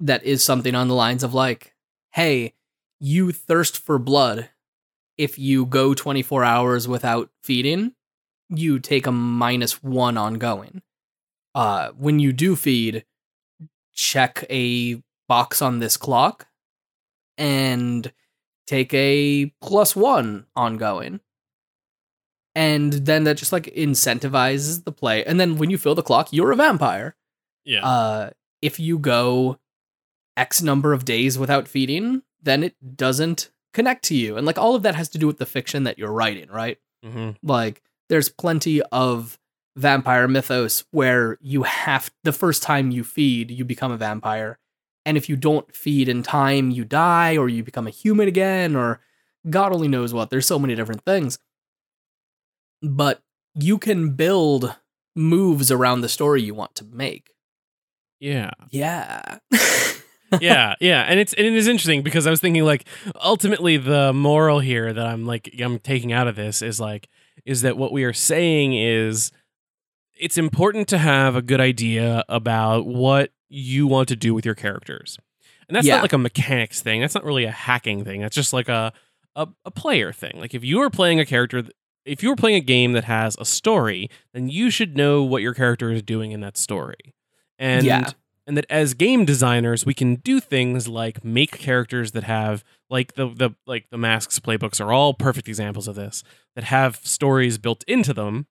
[SPEAKER 1] that is something on the lines of like, hey, you thirst for blood. If you go 24 hours without feeding, you take a minus one ongoing. Uh, when you do feed, check a box on this clock and take a plus one ongoing. And then that just like incentivizes the play. And then when you fill the clock, you're a vampire.
[SPEAKER 2] Yeah,
[SPEAKER 1] Uh, if you go X number of days without feeding, then it doesn't connect to you. And like all of that has to do with the fiction that you're writing, right?
[SPEAKER 2] Mm-hmm.
[SPEAKER 1] Like there's plenty of vampire mythos where you have the first time you feed, you become a vampire. And if you don't feed in time, you die or you become a human again or God only knows what. There's so many different things. But you can build moves around the story you want to make.
[SPEAKER 2] yeah.
[SPEAKER 1] Yeah.
[SPEAKER 2] yeah, yeah, and it's and it is interesting because I was thinking like ultimately the moral here that I'm like I'm taking out of this is like is that what we are saying is it's important to have a good idea about what you want to do with your characters. And that's
[SPEAKER 1] Yeah.
[SPEAKER 2] not like a mechanics thing. That's not really a hacking thing. That's just like a a, a player thing. Like if you are playing a character if you are playing a game that has a story, then you should know what your character is doing in that story. And
[SPEAKER 1] Yeah.
[SPEAKER 2] And that as game designers we can do things like make characters that have like the the like the masks playbooks are all perfect examples of this that have stories built into them.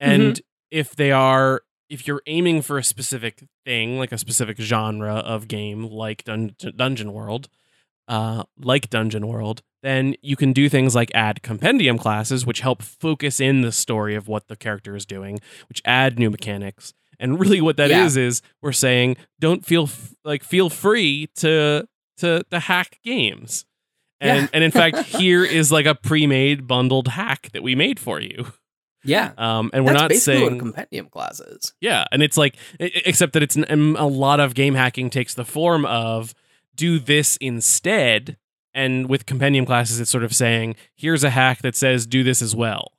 [SPEAKER 2] And if they are if you're aiming for a specific thing like a specific genre of game like Dun- dungeon world uh, like dungeon world then you can do things like add compendium classes which help focus in the story of what the character is doing which add new mechanics and really what that is
[SPEAKER 1] Yeah.
[SPEAKER 2] is we're saying don't feel f- like feel free to to to hack games. And
[SPEAKER 1] Yeah.
[SPEAKER 2] and in fact, here is like a pre-made bundled hack that we made for you.
[SPEAKER 1] Yeah.
[SPEAKER 2] Um, and we're
[SPEAKER 1] That's
[SPEAKER 2] not
[SPEAKER 1] what
[SPEAKER 2] saying
[SPEAKER 1] a compendium class is.
[SPEAKER 2] yeah, and it's like except that it's a lot of game hacking takes the form of do this instead, and with compendium classes, it's sort of saying here's a hack that says do this as well.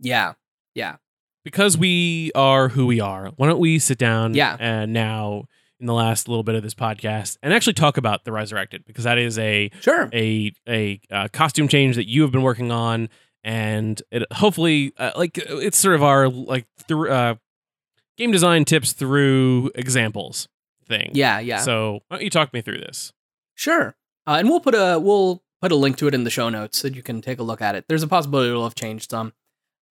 [SPEAKER 1] Yeah. Yeah.
[SPEAKER 2] Because we are who we are, why don't we sit down
[SPEAKER 1] Yeah.
[SPEAKER 2] and now in the last little bit of this podcast and actually talk about the resurrected because that is a
[SPEAKER 1] Sure.
[SPEAKER 2] a a uh, costume change that you have been working on and it hopefully uh, like it's sort of our like through uh, game design tips through examples thing.
[SPEAKER 1] Yeah. Yeah.
[SPEAKER 2] So why don't you talk me through this?
[SPEAKER 1] Sure. Uh, and we'll put a we'll put a link to it in the show notes so that you can take a look at it. There's a possibility it'll have changed some.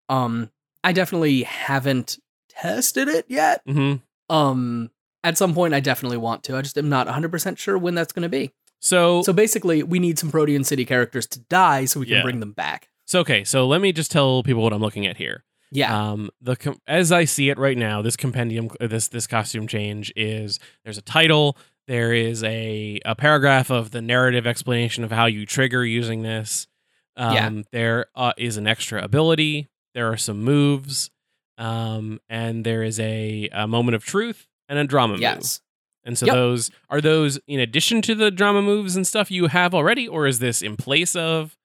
[SPEAKER 1] Um, I definitely haven't tested it yet.
[SPEAKER 2] hmm
[SPEAKER 1] Um, at some point, I definitely want to. I just am not 100 percent sure when that's going to be.
[SPEAKER 2] So
[SPEAKER 1] So basically, we need some Protean City characters to die so we can
[SPEAKER 2] Yeah.
[SPEAKER 1] bring them back.
[SPEAKER 2] so okay. So let me just tell people what I'm looking at here.
[SPEAKER 1] Yeah.
[SPEAKER 2] Um, the com- as I see it right now, this compendium, uh, this this costume change is there's a title, there is a a paragraph of the narrative explanation of how you trigger using this. Um,
[SPEAKER 1] Yeah.
[SPEAKER 2] There uh, is an extra ability. There are some moves, um, and there is a, a moment of truth and a drama move.
[SPEAKER 1] yes.
[SPEAKER 2] And so
[SPEAKER 1] Yep.
[SPEAKER 2] those are those in addition to the drama moves and stuff you have already, or is this in place of?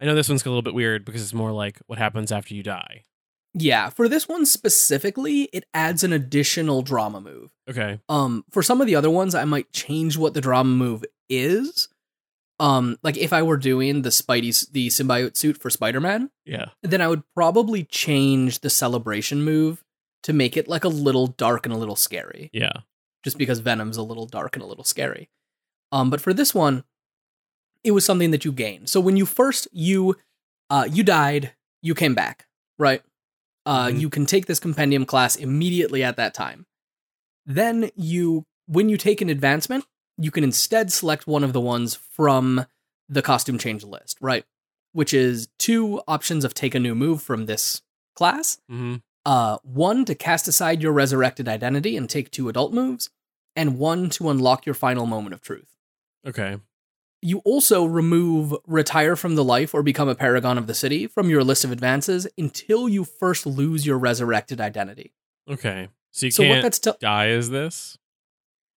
[SPEAKER 2] I know this one's a little bit weird because it's more like what happens after you die.
[SPEAKER 1] Yeah. For this one specifically, it adds an additional drama move.
[SPEAKER 2] Okay.
[SPEAKER 1] Um, for some of the other ones, I might change what the drama move is. Um, like if I were doing the Spidey, the symbiote suit for Spider-Man,
[SPEAKER 2] Yeah.
[SPEAKER 1] then I would probably change the celebration move to make it like a little dark and a little scary,
[SPEAKER 2] Yeah.
[SPEAKER 1] just because Venom's a little dark and a little scary. Um, but for this one, it was something that you gained. So when you first you uh you died, you came back, right? Uh
[SPEAKER 2] Mhm.
[SPEAKER 1] you can take this compendium class immediately at that time. Then you when you take an advancement, you can instead select one of the ones from the costume change list, right? Which is two options of take a new move from this class.
[SPEAKER 2] hmm
[SPEAKER 1] Uh, one to cast aside your resurrected identity and take two adult moves, and one to unlock your final moment of truth.
[SPEAKER 2] Okay.
[SPEAKER 1] You also remove retire from the life or become a paragon of the city from your list of advances until you first lose your resurrected identity.
[SPEAKER 2] Okay. So you
[SPEAKER 1] so what
[SPEAKER 2] can't
[SPEAKER 1] that's te-
[SPEAKER 2] die as this?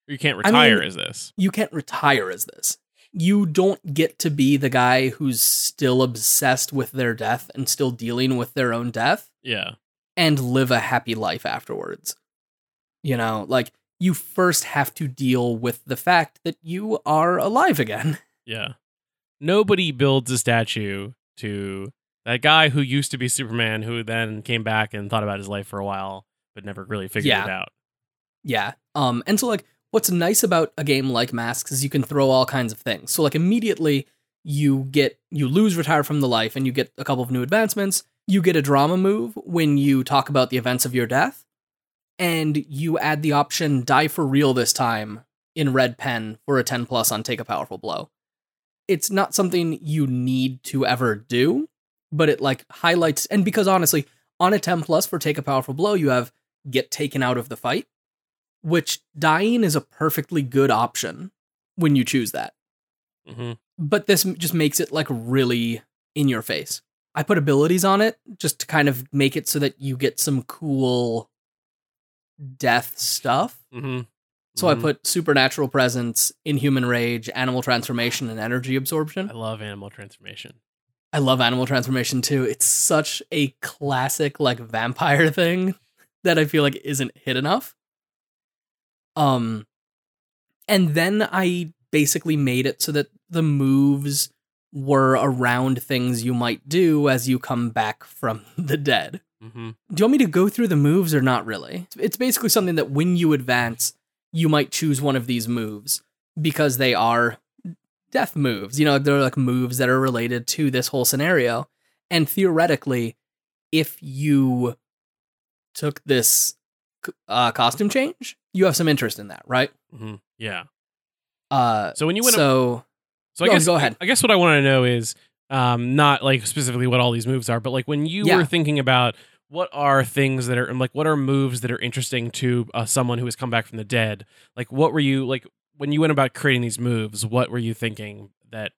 [SPEAKER 2] You can't
[SPEAKER 1] I
[SPEAKER 2] retire
[SPEAKER 1] mean-
[SPEAKER 2] as this?
[SPEAKER 1] you can't retire as this. You don't get to be the guy who's still obsessed with their death and still dealing with their own death
[SPEAKER 2] Yeah.
[SPEAKER 1] and live a happy life afterwards. You know, like you first have to deal with the fact that you are alive again.
[SPEAKER 2] Yeah. Nobody builds a statue to that guy who used to be Superman who then came back and thought about his life for a while but never really figured
[SPEAKER 1] Yeah.
[SPEAKER 2] it out.
[SPEAKER 1] Yeah. Um and so like what's nice about a game like Masks is you can throw all kinds of things. So like immediately you get you lose retire from the life and you get a couple of new advancements. You get a drama move when you talk about the events of your death. And you add the option die for real this time in red pen for a 10 plus on take a powerful blow. It's not something you need to ever do, but it like highlights and because honestly, on a 10 plus for take a powerful blow, you have get taken out of the fight which dying is a perfectly good option when you choose that.
[SPEAKER 2] hmm
[SPEAKER 1] But this just makes it like really in your face. I put abilities on it just to kind of make it so that you get some cool death stuff.
[SPEAKER 2] hmm
[SPEAKER 1] So I put supernatural presence, inhuman rage, animal transformation, and energy absorption.
[SPEAKER 2] I love animal transformation.
[SPEAKER 1] I love animal transformation too. It's such a classic like vampire thing that I feel like isn't hit enough. Um and then I basically made it so that the moves were around things you might do as you come back from the dead.
[SPEAKER 2] hmm
[SPEAKER 1] Do you want me to go through the moves or not really? It's basically something that when you advance, you might choose one of these moves because they are death moves. You know, they're like moves that are related to this whole scenario. And theoretically, if you took this uh, costume change, you have some interest in that, right?
[SPEAKER 2] hmm Yeah.
[SPEAKER 1] Uh,
[SPEAKER 2] So when you went
[SPEAKER 1] so
[SPEAKER 2] So I
[SPEAKER 1] No,
[SPEAKER 2] guess
[SPEAKER 1] go ahead.
[SPEAKER 2] I guess what I want to know is um, not like specifically what all these moves are, but like when you
[SPEAKER 1] Yeah.
[SPEAKER 2] were thinking about what are things that are like what are moves that are interesting to uh, someone who has come back from the dead. Like what were you like? when you went about creating these moves, what were you thinking that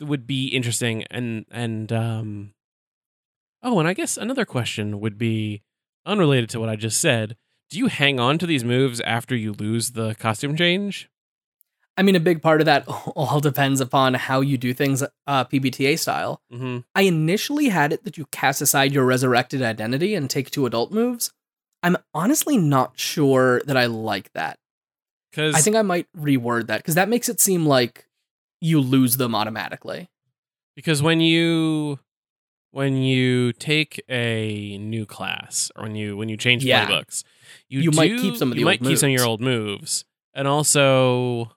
[SPEAKER 2] would be interesting and and um oh and i guess another question would be unrelated to what i just said do you hang on to these moves after you lose the costume change
[SPEAKER 1] I mean, a big part of that all depends upon how you do things, uh, PBTA style.
[SPEAKER 2] mm-hmm.
[SPEAKER 1] I initially had it that you cast aside your resurrected identity and take two adult moves. I'm honestly not sure that I like that.
[SPEAKER 2] because
[SPEAKER 1] I think I might reword that because that makes it seem like you lose them automatically.
[SPEAKER 2] because when you when you take a new class or when you when you change
[SPEAKER 1] Yeah.
[SPEAKER 2] playbooks you,
[SPEAKER 1] You might keep some of the
[SPEAKER 2] you
[SPEAKER 1] old
[SPEAKER 2] might keep some of your old moves. And also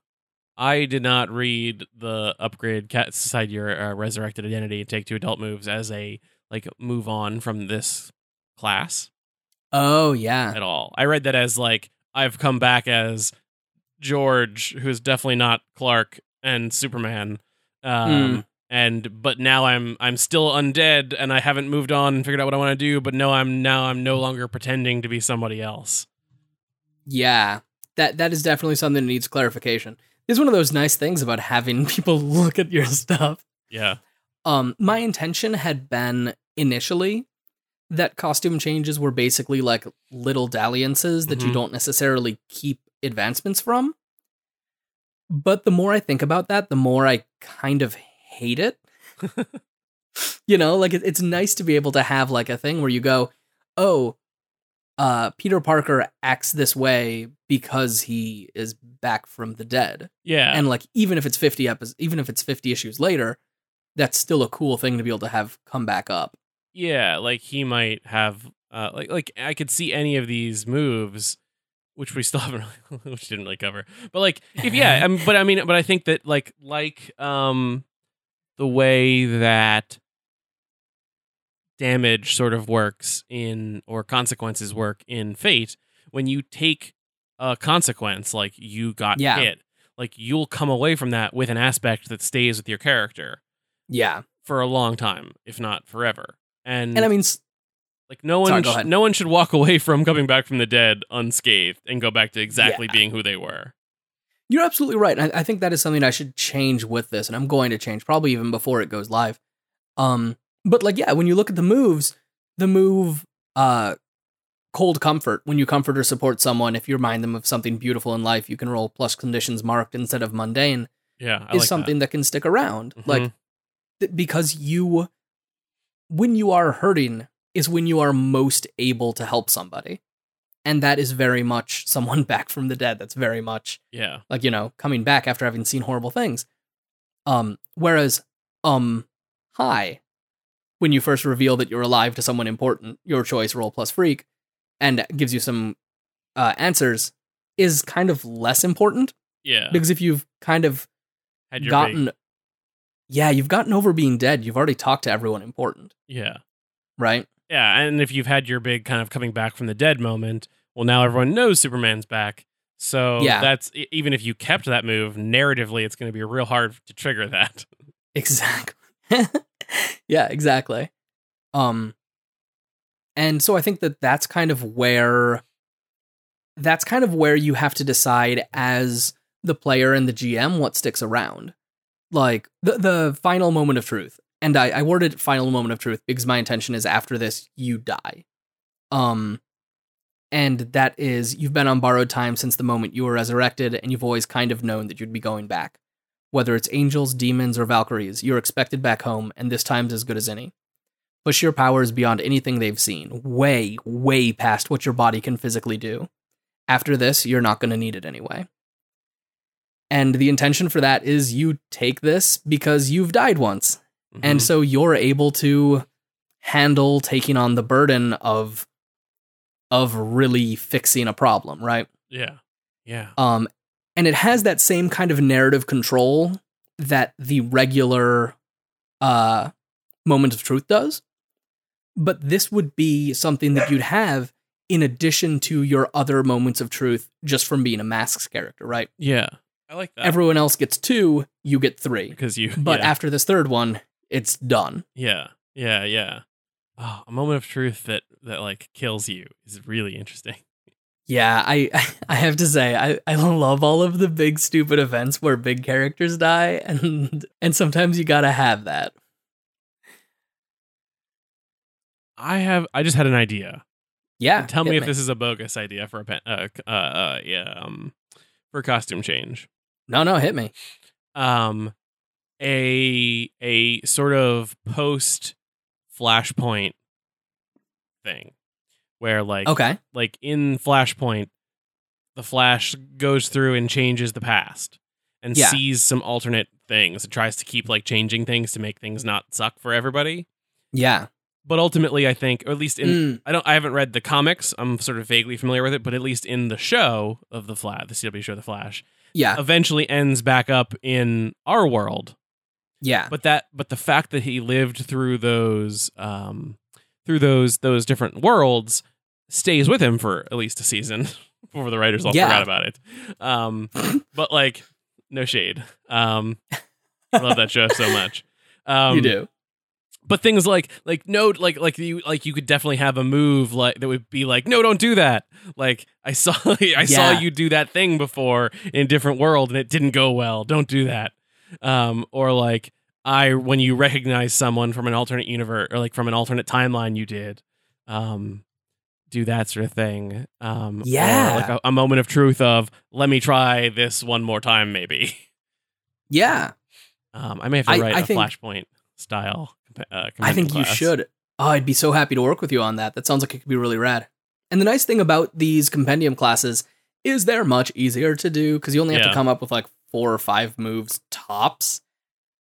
[SPEAKER 2] i did not read the upgrade cast aside your uh, resurrected identity and take two adult moves as a like move on from this class.
[SPEAKER 1] Oh yeah,
[SPEAKER 2] at all. I read that as like i've come back as george who's definitely not clark and superman. Um
[SPEAKER 1] Hmm.
[SPEAKER 2] And but now i'm i'm still undead and i haven't moved on and figured out what i want to do but no i'm now i'm no longer pretending to be somebody else
[SPEAKER 1] yeah. That that is definitely something that needs clarification. Is one of those nice things about having people look at your stuff.
[SPEAKER 2] yeah
[SPEAKER 1] Um, my intention had been initially that costume changes were basically like little dalliances that you
[SPEAKER 2] Mhm.
[SPEAKER 1] don't necessarily keep advancements from. But the more I think about that, the more I kind of hate it. you know, like it, it's nice to be able to have like a thing where you go, "Oh, uh Peter Parker acts this way because he is back from the dead."
[SPEAKER 2] yeah
[SPEAKER 1] and like even if it's 50 episodes even if it's 50 issues later that's still a cool thing to be able to have come back up
[SPEAKER 2] yeah like he might have uh like like i could see any of these moves which we still haven't really, which didn't really cover but like if yeah um, but i mean but i think that like like um the way that damage sort of works in or consequences work in fate when you take a consequence like you got
[SPEAKER 1] Yeah.
[SPEAKER 2] hit like you'll come away from that with an aspect that stays with your character
[SPEAKER 1] yeah
[SPEAKER 2] for a long time if not forever and,
[SPEAKER 1] and i mean
[SPEAKER 2] like no one
[SPEAKER 1] Sorry,
[SPEAKER 2] sh- no one should walk away from coming back from the dead unscathed and go back to exactly
[SPEAKER 1] Yeah.
[SPEAKER 2] being who they were
[SPEAKER 1] you're absolutely right I, I think that is something i should change with this and i'm going to change probably even before it goes live um but like yeah when you look at the moves the move uh cold comfort when you comfort or support someone if you remind them of something beautiful in life you can roll plus conditions marked instead of mundane
[SPEAKER 2] yeah I
[SPEAKER 1] is
[SPEAKER 2] like
[SPEAKER 1] something that. can stick around.
[SPEAKER 2] Mhm.
[SPEAKER 1] Like th- because you when you are hurting is when you are most able to help somebody. And that is very much someone back from the dead. That's very much
[SPEAKER 2] yeah.
[SPEAKER 1] like, you know, coming back after having seen horrible things. Um whereas um hi when you first reveal that you're alive to someone important, your choice roll plus freak and gives you some uh answers is kind of less important.
[SPEAKER 2] Yeah.
[SPEAKER 1] Because if you've kind of
[SPEAKER 2] had your
[SPEAKER 1] gotten yeah you've gotten over being dead. You've already talked to everyone important.
[SPEAKER 2] Yeah.
[SPEAKER 1] Right
[SPEAKER 2] yeah and if you've had your big kind of coming back from the dead moment well now everyone knows superman's back. So
[SPEAKER 1] Yeah.
[SPEAKER 2] that's even if you kept that move narratively it's going to be real hard to trigger that.
[SPEAKER 1] Exactly. Yeah exactly. Um and so i think that that's kind of where that's kind of where you have to decide as the player and the gm what sticks around. Like the the final moment of truth and i i worded final moment of truth because my intention is after this you die um and that is you've been on borrowed time since the moment you were resurrected and you've always kind of known that you'd be going back whether it's angels, demons, or Valkyries, you're expected back home, and this time's as good as any. Push your powers beyond anything they've seen, way, way past what your body can physically do. After this, you're not going to need it anyway. And the intention for that is you take this because you've died once. And
[SPEAKER 2] Mhm.
[SPEAKER 1] so you're able to handle taking on the burden of of really fixing a problem, right?
[SPEAKER 2] yeah yeah
[SPEAKER 1] Um, and it has that same kind of narrative control that the regular uh, moment of truth does. But this would be something that you'd have in addition to your other moments of truth just from being a masks character, right?
[SPEAKER 2] yeah i like that
[SPEAKER 1] Everyone else gets two, you get three.
[SPEAKER 2] because you
[SPEAKER 1] But
[SPEAKER 2] yeah.
[SPEAKER 1] after this third one, it's done.
[SPEAKER 2] Yeah, yeah, yeah. Oh, a moment of truth that that like kills you is really interesting.
[SPEAKER 1] Yeah, I I have to say I, I love all of the big stupid events where big characters die and and sometimes you gotta have that.
[SPEAKER 2] I have. I just had an idea.
[SPEAKER 1] Yeah.
[SPEAKER 2] Tell me if this is a bogus idea for a pen, uh, uh, uh, yeah, um, for a costume change.
[SPEAKER 1] No, no, hit me.
[SPEAKER 2] Um, a a sort of post Flashpoint thing, where like
[SPEAKER 1] Okay.
[SPEAKER 2] like in Flashpoint, the Flash goes through and changes the past and
[SPEAKER 1] Yeah.
[SPEAKER 2] sees some alternate things and tries to keep like changing things to make things not suck for everybody.
[SPEAKER 1] Yeah.
[SPEAKER 2] But ultimately, I think, or at least in
[SPEAKER 1] Mm,
[SPEAKER 2] I don't I haven't read the comics. I'm sort of vaguely familiar with it, but at least in the show of the Flash, the CW show The Flash,
[SPEAKER 1] yeah.
[SPEAKER 2] eventually ends back up in our world.
[SPEAKER 1] Yeah.
[SPEAKER 2] But that but the fact that he lived through those um through those those different worlds stays with him for at least a season before the writers all
[SPEAKER 1] Yeah.
[SPEAKER 2] forgot about it. Um but like no shade. Um I love that show so much. Um
[SPEAKER 1] you do.
[SPEAKER 2] but things like like no like like you like you could definitely have a move like that would be like no don't do that like i saw i saw you do that thing before in a different world and it didn't go well don't do that um or like i when you recognize someone from an alternate universe or like from an alternate timeline you did um do that sort of thing um
[SPEAKER 1] Yeah.
[SPEAKER 2] like a, a moment of truth of let me try this one more time maybe
[SPEAKER 1] Yeah.
[SPEAKER 2] um i may have to write
[SPEAKER 1] I
[SPEAKER 2] a
[SPEAKER 1] think-
[SPEAKER 2] flashpoint style uh,
[SPEAKER 1] I think you should. Oh, I'd be so happy to work with you on that. That sounds like it could be really rad. And the nice thing about these compendium classes is they're much easier to do because you only have
[SPEAKER 2] Yeah.
[SPEAKER 1] to come up with like four or five moves tops.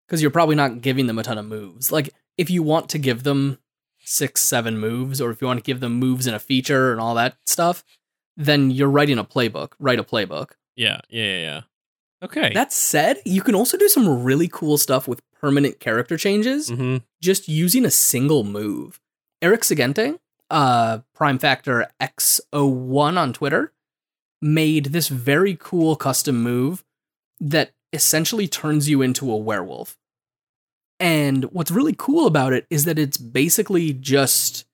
[SPEAKER 1] Because you're probably not giving them a ton of moves. Like if you want to give them six, seven moves, or if you want to give them moves in a feature and all that stuff, then you're writing a playbook. Write a playbook.
[SPEAKER 2] Yeah, yeah, yeah, yeah. Okay.
[SPEAKER 1] That said, you can also do some really cool stuff with permanent character changes
[SPEAKER 2] hmm
[SPEAKER 1] just using a single move. Eric Segente, uh, Prime Factor X01 on Twitter, made this very cool custom move that essentially turns you into a werewolf. And what's really cool about it is that it's basically just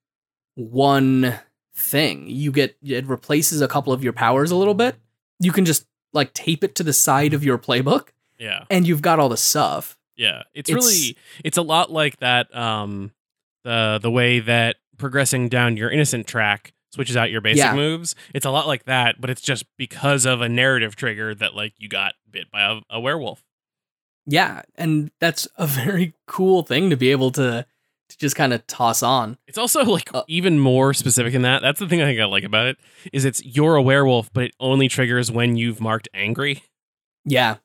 [SPEAKER 1] one thing. You get it replaces a couple of your powers a little bit. You can just like tape it to the side of your playbook
[SPEAKER 2] Yeah,
[SPEAKER 1] and you've got all the stuff.
[SPEAKER 2] yeah. It's,
[SPEAKER 1] It's-
[SPEAKER 2] really it's a lot like that. Um, the the way that progressing down your innocent track switches out your basic
[SPEAKER 1] Yeah.
[SPEAKER 2] moves. It's a lot like that, but it's just because of a narrative trigger that like you got bit by a, a werewolf.
[SPEAKER 1] Yeah, and that's a very cool thing to be able to to just kind of toss on.
[SPEAKER 2] It's also like
[SPEAKER 1] Uh,
[SPEAKER 2] even more specific than that. That's the thing I think I like about it is it's you're a werewolf, but it only triggers when you've marked angry.
[SPEAKER 1] Yeah.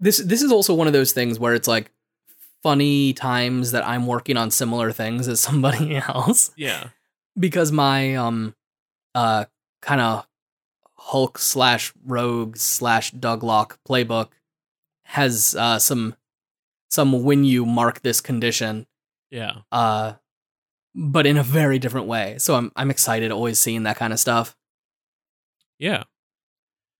[SPEAKER 1] This this is also one of those things where it's like funny times that I'm working on similar things as somebody else
[SPEAKER 2] Yeah,
[SPEAKER 1] because my um uh kind of Hulk slash Rogue slash Douglock playbook has uh some some when you mark this condition
[SPEAKER 2] yeah.
[SPEAKER 1] uh but in a very different way. So I'm I'm excited always seeing that kind of stuff.
[SPEAKER 2] Yeah,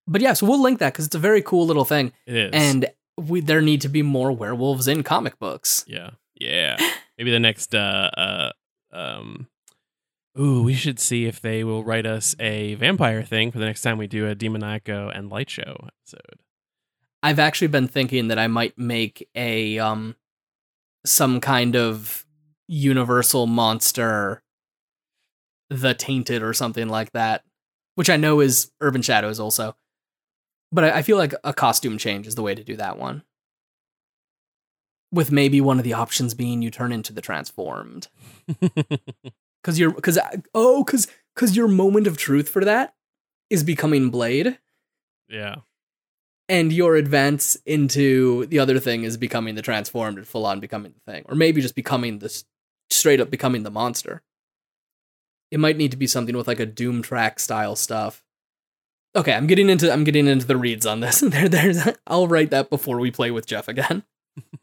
[SPEAKER 1] But yeah, so we'll link that because it's a very cool little thing,
[SPEAKER 2] it is.
[SPEAKER 1] and we there need to be more werewolves in comic books.
[SPEAKER 2] Yeah. Yeah. Maybe the next uh uh um Ooh, we should see if they will write us a vampire thing for the next time we do a Demoniaco and Light Show episode.
[SPEAKER 1] I've actually been thinking that I might make a um some kind of universal monster, the tainted or something like that, which I know is Urban Shadows also. But I, I feel like a costume change is the way to do that one. With maybe one of the options being you turn into the transformed. Cause you're cause oh, cause cause your moment of truth for that is becoming Blade.
[SPEAKER 2] yeah.
[SPEAKER 1] and your advance into the other thing is becoming the transformed and full on becoming the thing, or maybe just becoming this straight up becoming the monster. It might need to be something with like a Doom track style stuff. Okay, I'm getting into I'm getting into the reads on this. there, there's I'll write that before we play with Jeff again.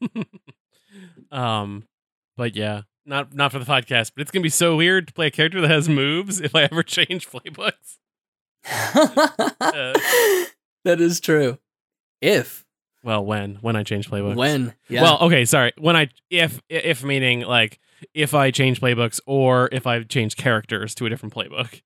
[SPEAKER 2] um but yeah, not not for the podcast, but it's going to be so weird to play a character that has moves if I ever change playbooks.
[SPEAKER 1] that is true. If
[SPEAKER 2] Well, when when I change playbooks.
[SPEAKER 1] when yeah
[SPEAKER 2] Well, okay, sorry. When I if if meaning like if I change playbooks or if I change characters to a different playbook.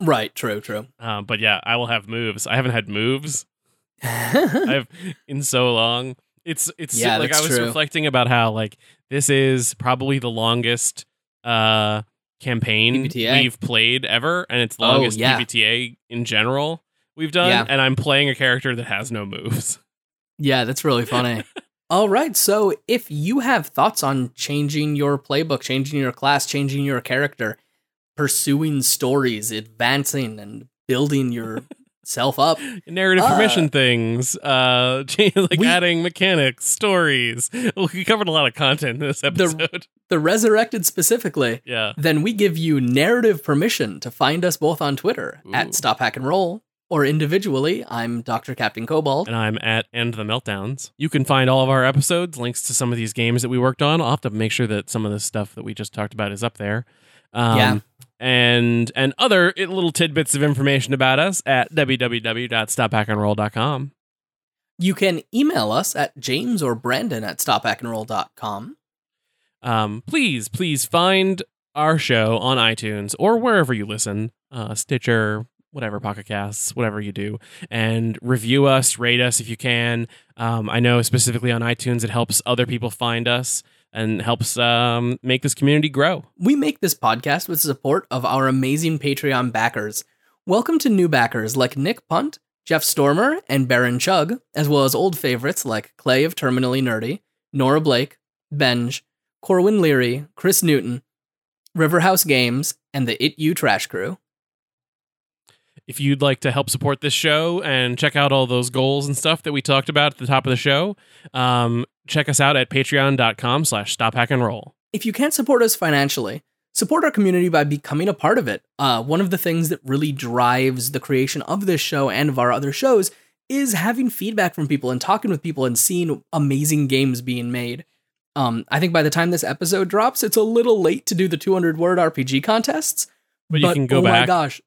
[SPEAKER 1] Right, true, true.
[SPEAKER 2] Um, but yeah, I will have moves. I haven't had moves I've in so long. It's it's
[SPEAKER 1] Yeah,
[SPEAKER 2] like I was
[SPEAKER 1] true.
[SPEAKER 2] reflecting about how like this is probably the longest uh campaign
[SPEAKER 1] PBTA.
[SPEAKER 2] we've played ever, and it's the
[SPEAKER 1] Oh,
[SPEAKER 2] longest
[SPEAKER 1] yeah.
[SPEAKER 2] PBTA in general we've done.
[SPEAKER 1] Yeah.
[SPEAKER 2] And I'm playing a character that has no moves.
[SPEAKER 1] Yeah, that's really funny. All right, so if you have thoughts on changing your playbook, changing your class, changing your character, pursuing stories, advancing and building yourself up,
[SPEAKER 2] Narrative
[SPEAKER 1] Uh,
[SPEAKER 2] permission things, uh, like
[SPEAKER 1] we-
[SPEAKER 2] adding mechanics, stories. We covered a lot of content in this episode.
[SPEAKER 1] the resurrected specifically,
[SPEAKER 2] yeah.
[SPEAKER 1] then we give you narrative permission to find us both on Twitter
[SPEAKER 2] Ooh.
[SPEAKER 1] at Stop Hack and Roll or individually. I'm Dr. Captain Cobalt.
[SPEAKER 2] and I'm at End the Meltdowns. You can find all of our episodes, links to some of these games that we worked on. I'll have to make sure that some of the stuff that we just talked about is up there. Um,
[SPEAKER 1] Yeah.
[SPEAKER 2] And and other little tidbits of information about us at www.stophackandroll.com.
[SPEAKER 1] You can email us at James or Brandon at stophackandroll.com.
[SPEAKER 2] Um, please, please find our show on iTunes or wherever you listen, uh, Stitcher, whatever, Pocket Casts, whatever you do, and review us, rate us if you can. Um, I know specifically on iTunes, it helps other people find us and helps um, make this community grow.
[SPEAKER 1] We make this podcast with support of our amazing Patreon backers. Welcome to new backers like Nick Punt, Jeff Stormer, and Baron Chug, as well as old favorites like Clay of Terminally Nerdy, Nora Blake, Benj, Corwin Leary, Chris Newton, Riverhouse Games, and the It You Trash Crew.
[SPEAKER 2] If you'd like to help support this show and check out all those goals and stuff that we talked about at the top of the show, um, check us out at patreon.com slash stop hack and roll.
[SPEAKER 1] If you can't support us financially, support our community by becoming a part of it. Uh, one of the things that really drives the creation of this show and of our other shows is having feedback from people and talking with people and seeing amazing games being made. Um, I think by the time this episode drops, it's a little late to do the 200 word RPG contests.
[SPEAKER 2] But you can go back.
[SPEAKER 1] oh my gosh,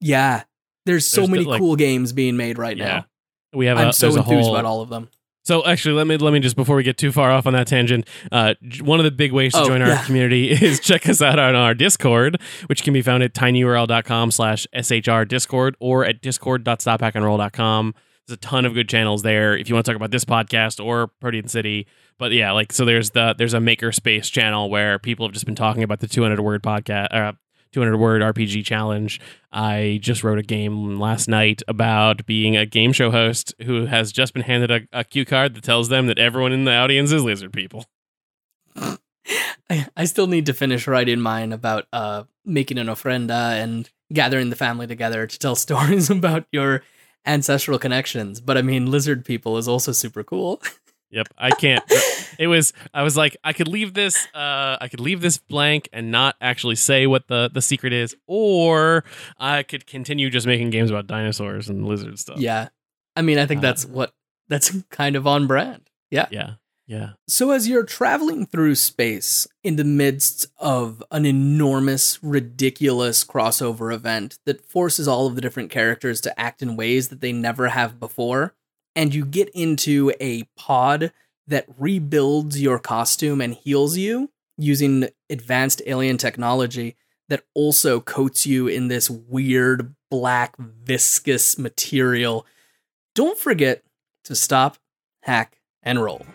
[SPEAKER 1] yeah, there's so
[SPEAKER 2] There's
[SPEAKER 1] many
[SPEAKER 2] like-
[SPEAKER 1] cool games being made right
[SPEAKER 2] Yeah.
[SPEAKER 1] now.
[SPEAKER 2] We have
[SPEAKER 1] I'm so
[SPEAKER 2] a
[SPEAKER 1] enthused
[SPEAKER 2] whole,
[SPEAKER 1] about all of them.
[SPEAKER 2] So actually, let me let me just before we get too far off on that tangent, uh, one of the big ways to
[SPEAKER 1] Oh,
[SPEAKER 2] join our
[SPEAKER 1] yeah.
[SPEAKER 2] community is check us out on our Discord, which can be found at tinyurl.com slash shr discord or at discord.stophackandroll.com. There's a ton of good channels there if you want to talk about this podcast or Protean City. But yeah, like so there's the there's a makerspace channel where people have just been talking about the 200 word podcast uh, 200 word RPG challenge. I just wrote a game last night about being a game show host who has just been handed a, a cue card that tells them that everyone in the audience is lizard people.
[SPEAKER 1] I, I still need to finish writing mine about uh making an ofrenda and gathering the family together to tell stories about your ancestral connections. But I mean, lizard people is also super cool.
[SPEAKER 2] Yep, I can't. it was I was like I could leave this uh I could leave this blank and not actually say what the the secret is or I could continue just making games about dinosaurs and lizard stuff.
[SPEAKER 1] yeah, I mean, I think
[SPEAKER 2] Uh,
[SPEAKER 1] that's what that's kind of on brand. Yeah.
[SPEAKER 2] Yeah. Yeah.
[SPEAKER 1] So as you're traveling through space in the midst of an enormous, ridiculous crossover event that forces all of the different characters to act in ways that they never have before, and you get into a pod that rebuilds your costume and heals you using advanced alien technology that also coats you in this weird black viscous material. Don't forget to stop, hack, and roll.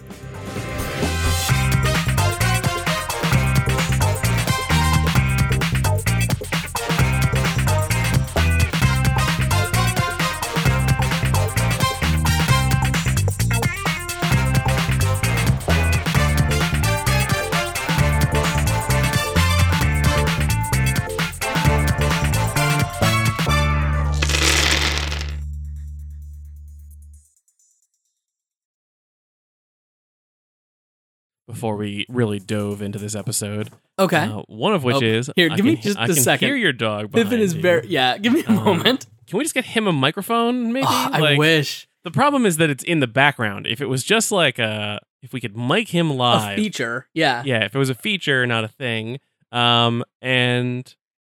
[SPEAKER 2] Before we really dove into this episode,
[SPEAKER 1] Okay.
[SPEAKER 2] uh, one of which
[SPEAKER 1] Oh,
[SPEAKER 2] is
[SPEAKER 1] here,
[SPEAKER 2] I
[SPEAKER 1] give me
[SPEAKER 2] can-
[SPEAKER 1] just
[SPEAKER 2] I
[SPEAKER 1] a
[SPEAKER 2] can
[SPEAKER 1] second.
[SPEAKER 2] Hear your dog.
[SPEAKER 1] Pippin is
[SPEAKER 2] you.
[SPEAKER 1] very yeah. Give me a
[SPEAKER 2] Um,
[SPEAKER 1] moment.
[SPEAKER 2] Can we just get him a microphone? Maybe.
[SPEAKER 1] Oh, I wish
[SPEAKER 2] The problem is that it's in the background. If it was just like a, if we could mic him
[SPEAKER 1] a
[SPEAKER 2] live,
[SPEAKER 1] feature. Yeah.
[SPEAKER 2] yeah. If it was a feature, not a thing. Um, and